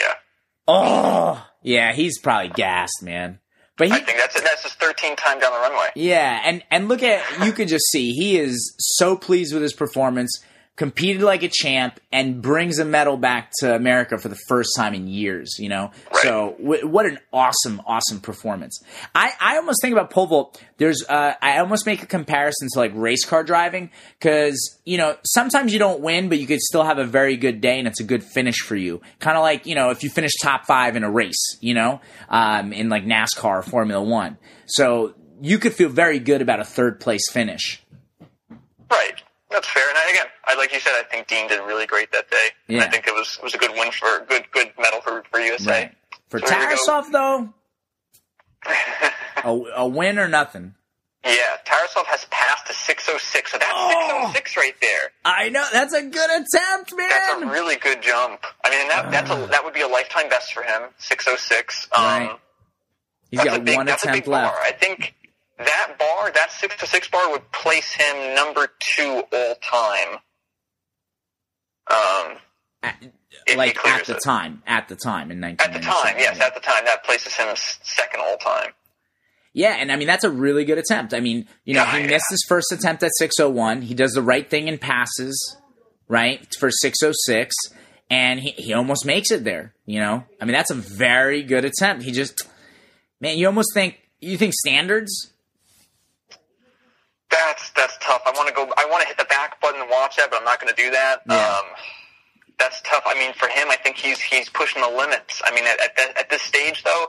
Oh, yeah, he's probably gassed, man. But he, I think that's it. That's his 13th time down the runway. yeah, and and look at you could just see he is so pleased with his performance. Competed like a champ and brings a medal back to America for the first time in years. You know, Right. so w- what an awesome, awesome performance. I, I almost think about pole vault. There's uh, I almost make a comparison to like race car driving because you know sometimes you don't win, but you could still have a very good day and it's a good finish for you. Kind of like you know if you finish top five in a race, you know, um, in like NASCAR, or Formula One. So you could feel very good about a third place finish. Right. That's fair. And I, again, I like you said, I think Dean did really great that day. Yeah. I think it was it was a good win for good good medal for for USA. Right. For So. Tarasov though, a, a win or nothing. Yeah, Tarasov has passed to 606. So that's Oh. 606 right there. I know that's a good attempt, man. That's a really good jump. I mean, that that's a that would be a lifetime best for him. 606. Um, Right. He's got a big, one attempt left. bar. I think that bar, that six to six bar, would place him number two all time. Um, At- like at the it. time, at the time in nineteen. At the time, yes, at the time, that places him second all time. Yeah, and I mean that's a really good attempt. I mean, you know, Yeah, he yeah. missed his first attempt at 601. He does the right thing and passes, right, for 606, and he, he almost makes it there, you know? I mean, that's a very good attempt. He just man, you almost think you think standards? That's that's tough. I want to go. I want to hit the back button and watch that, but I'm not going to do that. Yeah. Um, that's tough. I mean, for him, I think he's he's pushing the limits. I mean, at at, at this stage, though,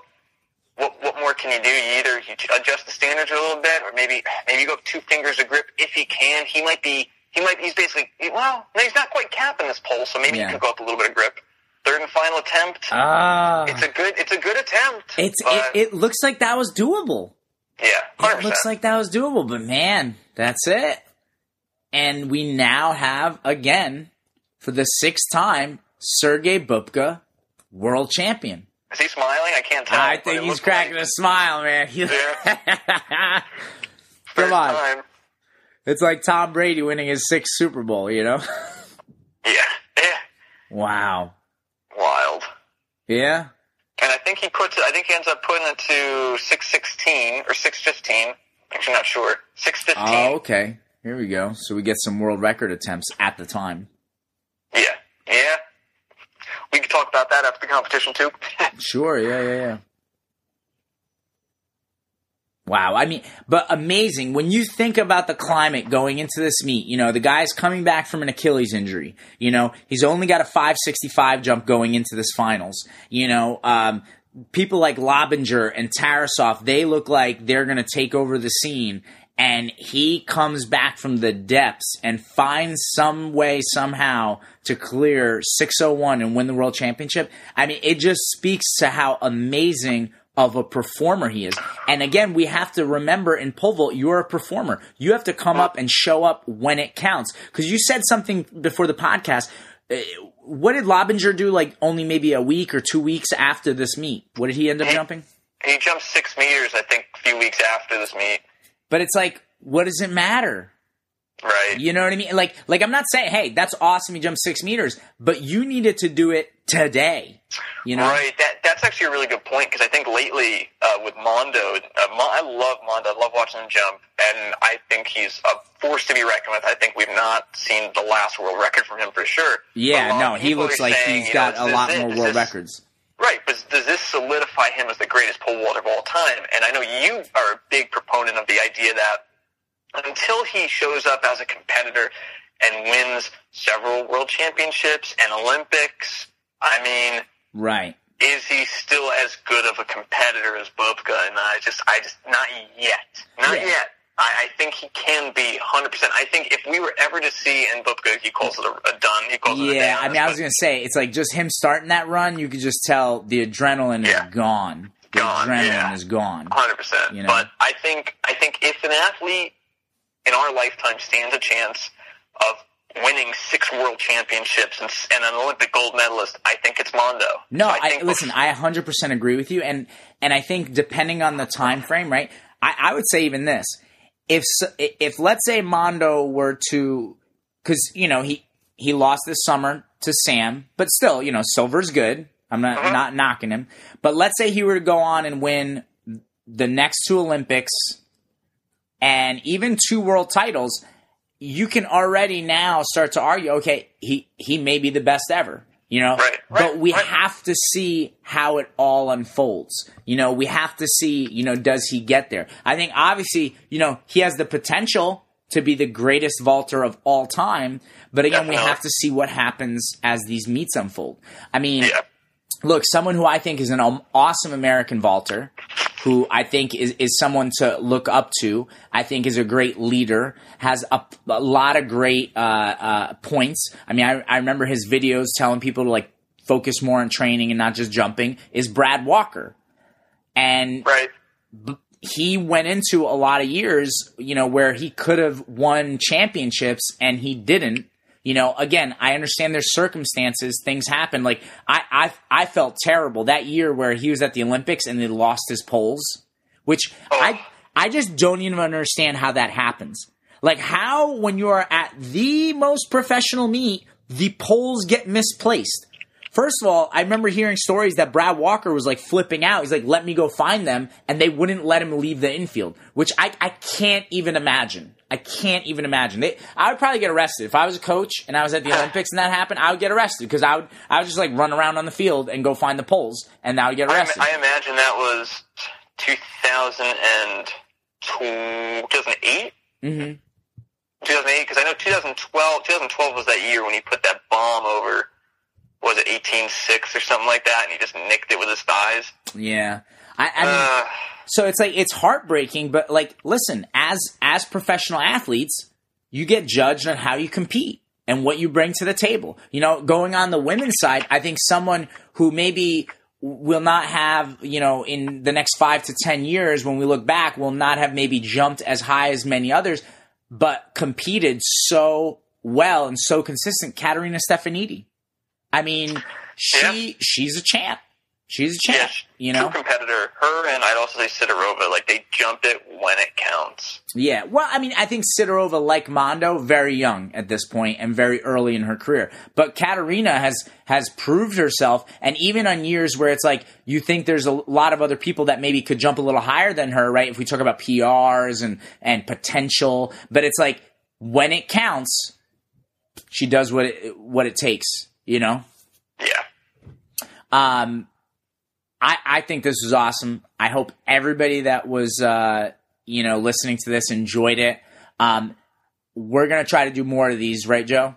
what what more can you do? You either you adjust the standards a little bit, or maybe maybe you go up two fingers of grip if he can. He might be. He might. He's basically. Well, no, he's not quite capping this pole, so maybe Yeah. he could go up a little bit of grip. Third and final attempt. Ah. it's a good. It's a good attempt. It's it, it looks like that was doable. Yeah, It looks like that was doable, but man, that's it. And we now have again for the sixth time Sergey Bubka, world champion. Is he smiling? I can't tell. I think he's cracking like a smile, man. Come first on, time. it's like Tom Brady winning his sixth Super Bowl. You know? Yeah, yeah, wow. wild. Yeah. And I think he puts it. I think he ends up putting it to six sixteen or six fifteen. Actually, not sure. Six fifteen. Oh, okay. Here we go. So we get some world record attempts at the time. Yeah, yeah. We can talk about that after the competition too. Sure, yeah, yeah, yeah. Wow, I mean, but amazing when you think about the climate going into this meet. You know, the guy's coming back from an Achilles injury. You know, he's only got a 565 jump going into this finals. You know, um, people like Lobinger and Tarasov, they look like they're going to take over the scene. and he comes back from the depths and finds some way somehow to clear 601 and win the world championship. I mean, it just speaks to how amazing of a performer he is. And again, we have to remember in pole vault, you're a performer. You have to come up and show up when it counts. Because you said something before the podcast. Uh, What did Lobinger do? Like only maybe a week or two weeks after this meet. What did he end up jumping? He jumped six meters, I think, a few weeks after this meet. But it's like, what does it matter? Right. You know what I mean? Like, like I'm not saying, hey, that's awesome. You jumped six meters, but you needed to do it today. You know? Right. That that's actually a really good point because I think lately uh, with Mondo, uh, Mon- I love Mondo. I love watching him jump, and I think he's a force to be reckoned with. I think we've not seen the last world record from him for sure. Yeah, But a lot no, he looks like saying, he's you know, got a lot more world this- records. Right, but does this solidify him as the greatest pole vaulter of all time? And I know you are a big proponent of the idea that until he shows up as a competitor and wins several world championships and Olympics, I mean, Right. is he still as good of a competitor as Bubka? And I just, I just, not yet, not Yeah. yet. I, I think he can be 100%. I think if we were ever to see, and Bubka, he calls it a, a done, he calls it a day Yeah, I mean, I was gonna say it's like just him starting that run. You could just tell the adrenaline Yeah. is gone. The Gone, adrenaline yeah. is gone. hundred percent. You know? But I think I think if an athlete in our lifetime stands a chance of winning six world championships and, and an Olympic gold medalist, I think it's Mondo. No, I, think listen. I 100% agree with you, and and I think depending on the time frame, right? I, I would say even this: if if let's say Mondo were to, because you know he he lost this summer to Sam, but still, you know, silver's good. I'm not Uh-huh. not knocking him, but let's say he were to go on and win the next two Olympics and even two world titles. You can already now start to argue, okay, he he may be the best ever. You know, Right, but we right. have to see how it all unfolds. You know, we have to see, you know, does he get there? I think obviously, you know, he has the potential to be the greatest vaulter of all time, but again, we have to see what happens as these meets unfold. I mean, Yeah. Look, someone who I think is an awesome American vaulter, who I think is, is someone to look up to, I think is a great leader, has a, a lot of great uh, uh, points. I mean, I, I remember his videos telling people to like focus more on training and not just jumping, is Brad Walker. And right. he went into a lot of years, you know, where he could have won championships and he didn't. You know, again, I understand there's circumstances, things happen. Like I, I, I felt terrible that year where he was at the Olympics and they lost his poles, which oh. I, I just don't even understand how that happens. Like how, when you are at the most professional meet, the poles get misplaced. First of all, I remember hearing stories that Brad Walker was like flipping out. He's like, let me go find them. And they wouldn't let him leave the infield, which I, I can't even imagine. I can't even imagine. They, I would probably get arrested. If I was a coach and I was at the Olympics and that happened, I would get arrested because I would, I would just like run around on the field and go find the poles and I would get arrested. I imagine that was 2002, 2008? hmm 2008, because I know 2012, 2012 was that year when he put that bomb over, was 18-6 or something like that, and he just nicked it with his thighs. Yeah. I, I mean, Uh, So it's like it's heartbreaking, but like listen, as as professional athletes, you get judged on how you compete and what you bring to the table. You know, going on the women's side, I think someone who maybe will not have, you know, in the next 5 to 10 years when we look back will not have maybe jumped as high as many others, but competed so well and so consistent, Katerina Stefanidi. I mean, she she's a champ. She's a champ, yes, you know. true competitor. Her and I'd also say Sidorova, like they jumped it when it counts. Yeah, well, I mean, I think Sidorova, like Mondo, very young at this point and very early in her career. But Katerina has has proved herself, and even on years where it's like you think there's a lot of other people that maybe could jump a little higher than her, right? If we talk about PRs and and potential, but it's like when it counts, she does what it what it takes, you know. Yeah. Um, I, I think this was awesome. I hope everybody that was, uh, you know, listening to this enjoyed it. Um, we're going to try to do more of these, right, Joe?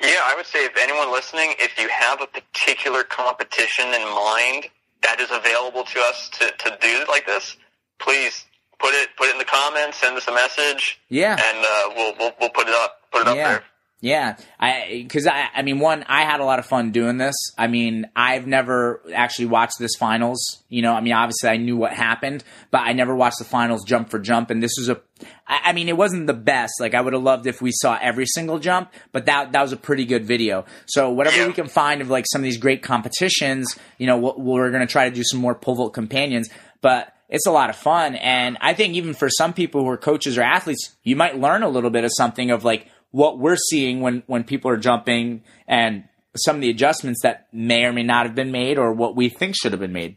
Yeah, I would say if anyone listening, if you have a particular competition in mind that is available to us to, to do like this, please put it put it in the comments, send us a message, Yeah. and uh, we'll, we'll we'll put it up put it up yeah. there. Yeah, I because I I mean one I had a lot of fun doing this. I mean I've never actually watched this finals. You know, I mean obviously I knew what happened, but I never watched the finals jump for jump. And this was a, I I mean it wasn't the best. Like I would have loved if we saw every single jump, but that that was a pretty good video. So whatever we can find of like some of these great competitions, you know, we'll- we're going to try to do some more pole vault companions, but. It's a lot of fun, and I think even for some people who are coaches or athletes, you might learn a little bit of something of like what we're seeing when when people are jumping and some of the adjustments that may or may not have been made or what we think should have been made.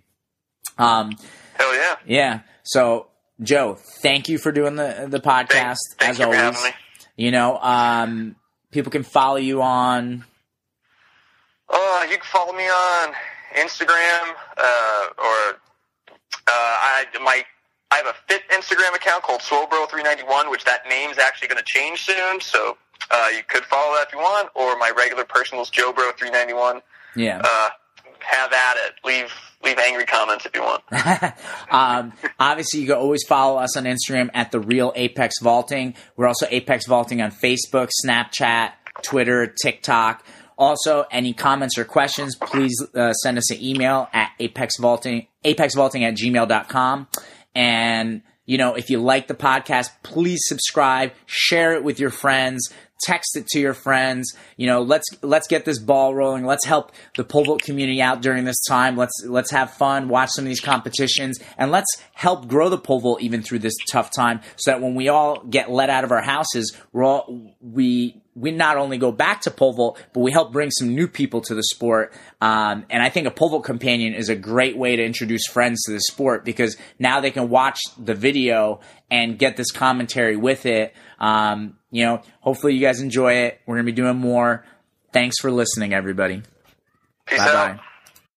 Um, Hell yeah! yeah. So Joe, thank you for doing the the podcast Thank, thank as you for always. having me. You know, um, people can follow you on. Uh, you can follow me on Instagram uh, or uh, I my I have a fit Instagram account called Swobro391, which that name's actually going to change soon. So uh, you could follow that if you want, or my regular personal is JoeBro391. Yeah. Uh, have at it. Leave leave angry comments if you want. um, obviously, you can always follow us on Instagram at the Real Apex Vaulting. We're also Apex Vaulting on Facebook, Snapchat, Twitter, TikTok. Also, any comments or questions, please uh, send us an email at apexvaulting, apexvaulting at gmail.com. And, you know, if you like the podcast, please subscribe, share it with your friends, text it to your friends. You know, let's let's get this ball rolling. Let's help the pole vault community out during this time. Let's let's have fun, watch some of these competitions, and let's help grow the pole vault even through this tough time. So that when we all get let out of our houses, we're all we we not only go back to pole vault, but we help bring some new people to the sport. Um, and I think a pole vault companion is a great way to introduce friends to the sport because now they can watch the video and get this commentary with it. Um, you know, hopefully you guys enjoy it. We're gonna be doing more. Thanks for listening, everybody. Bye bye.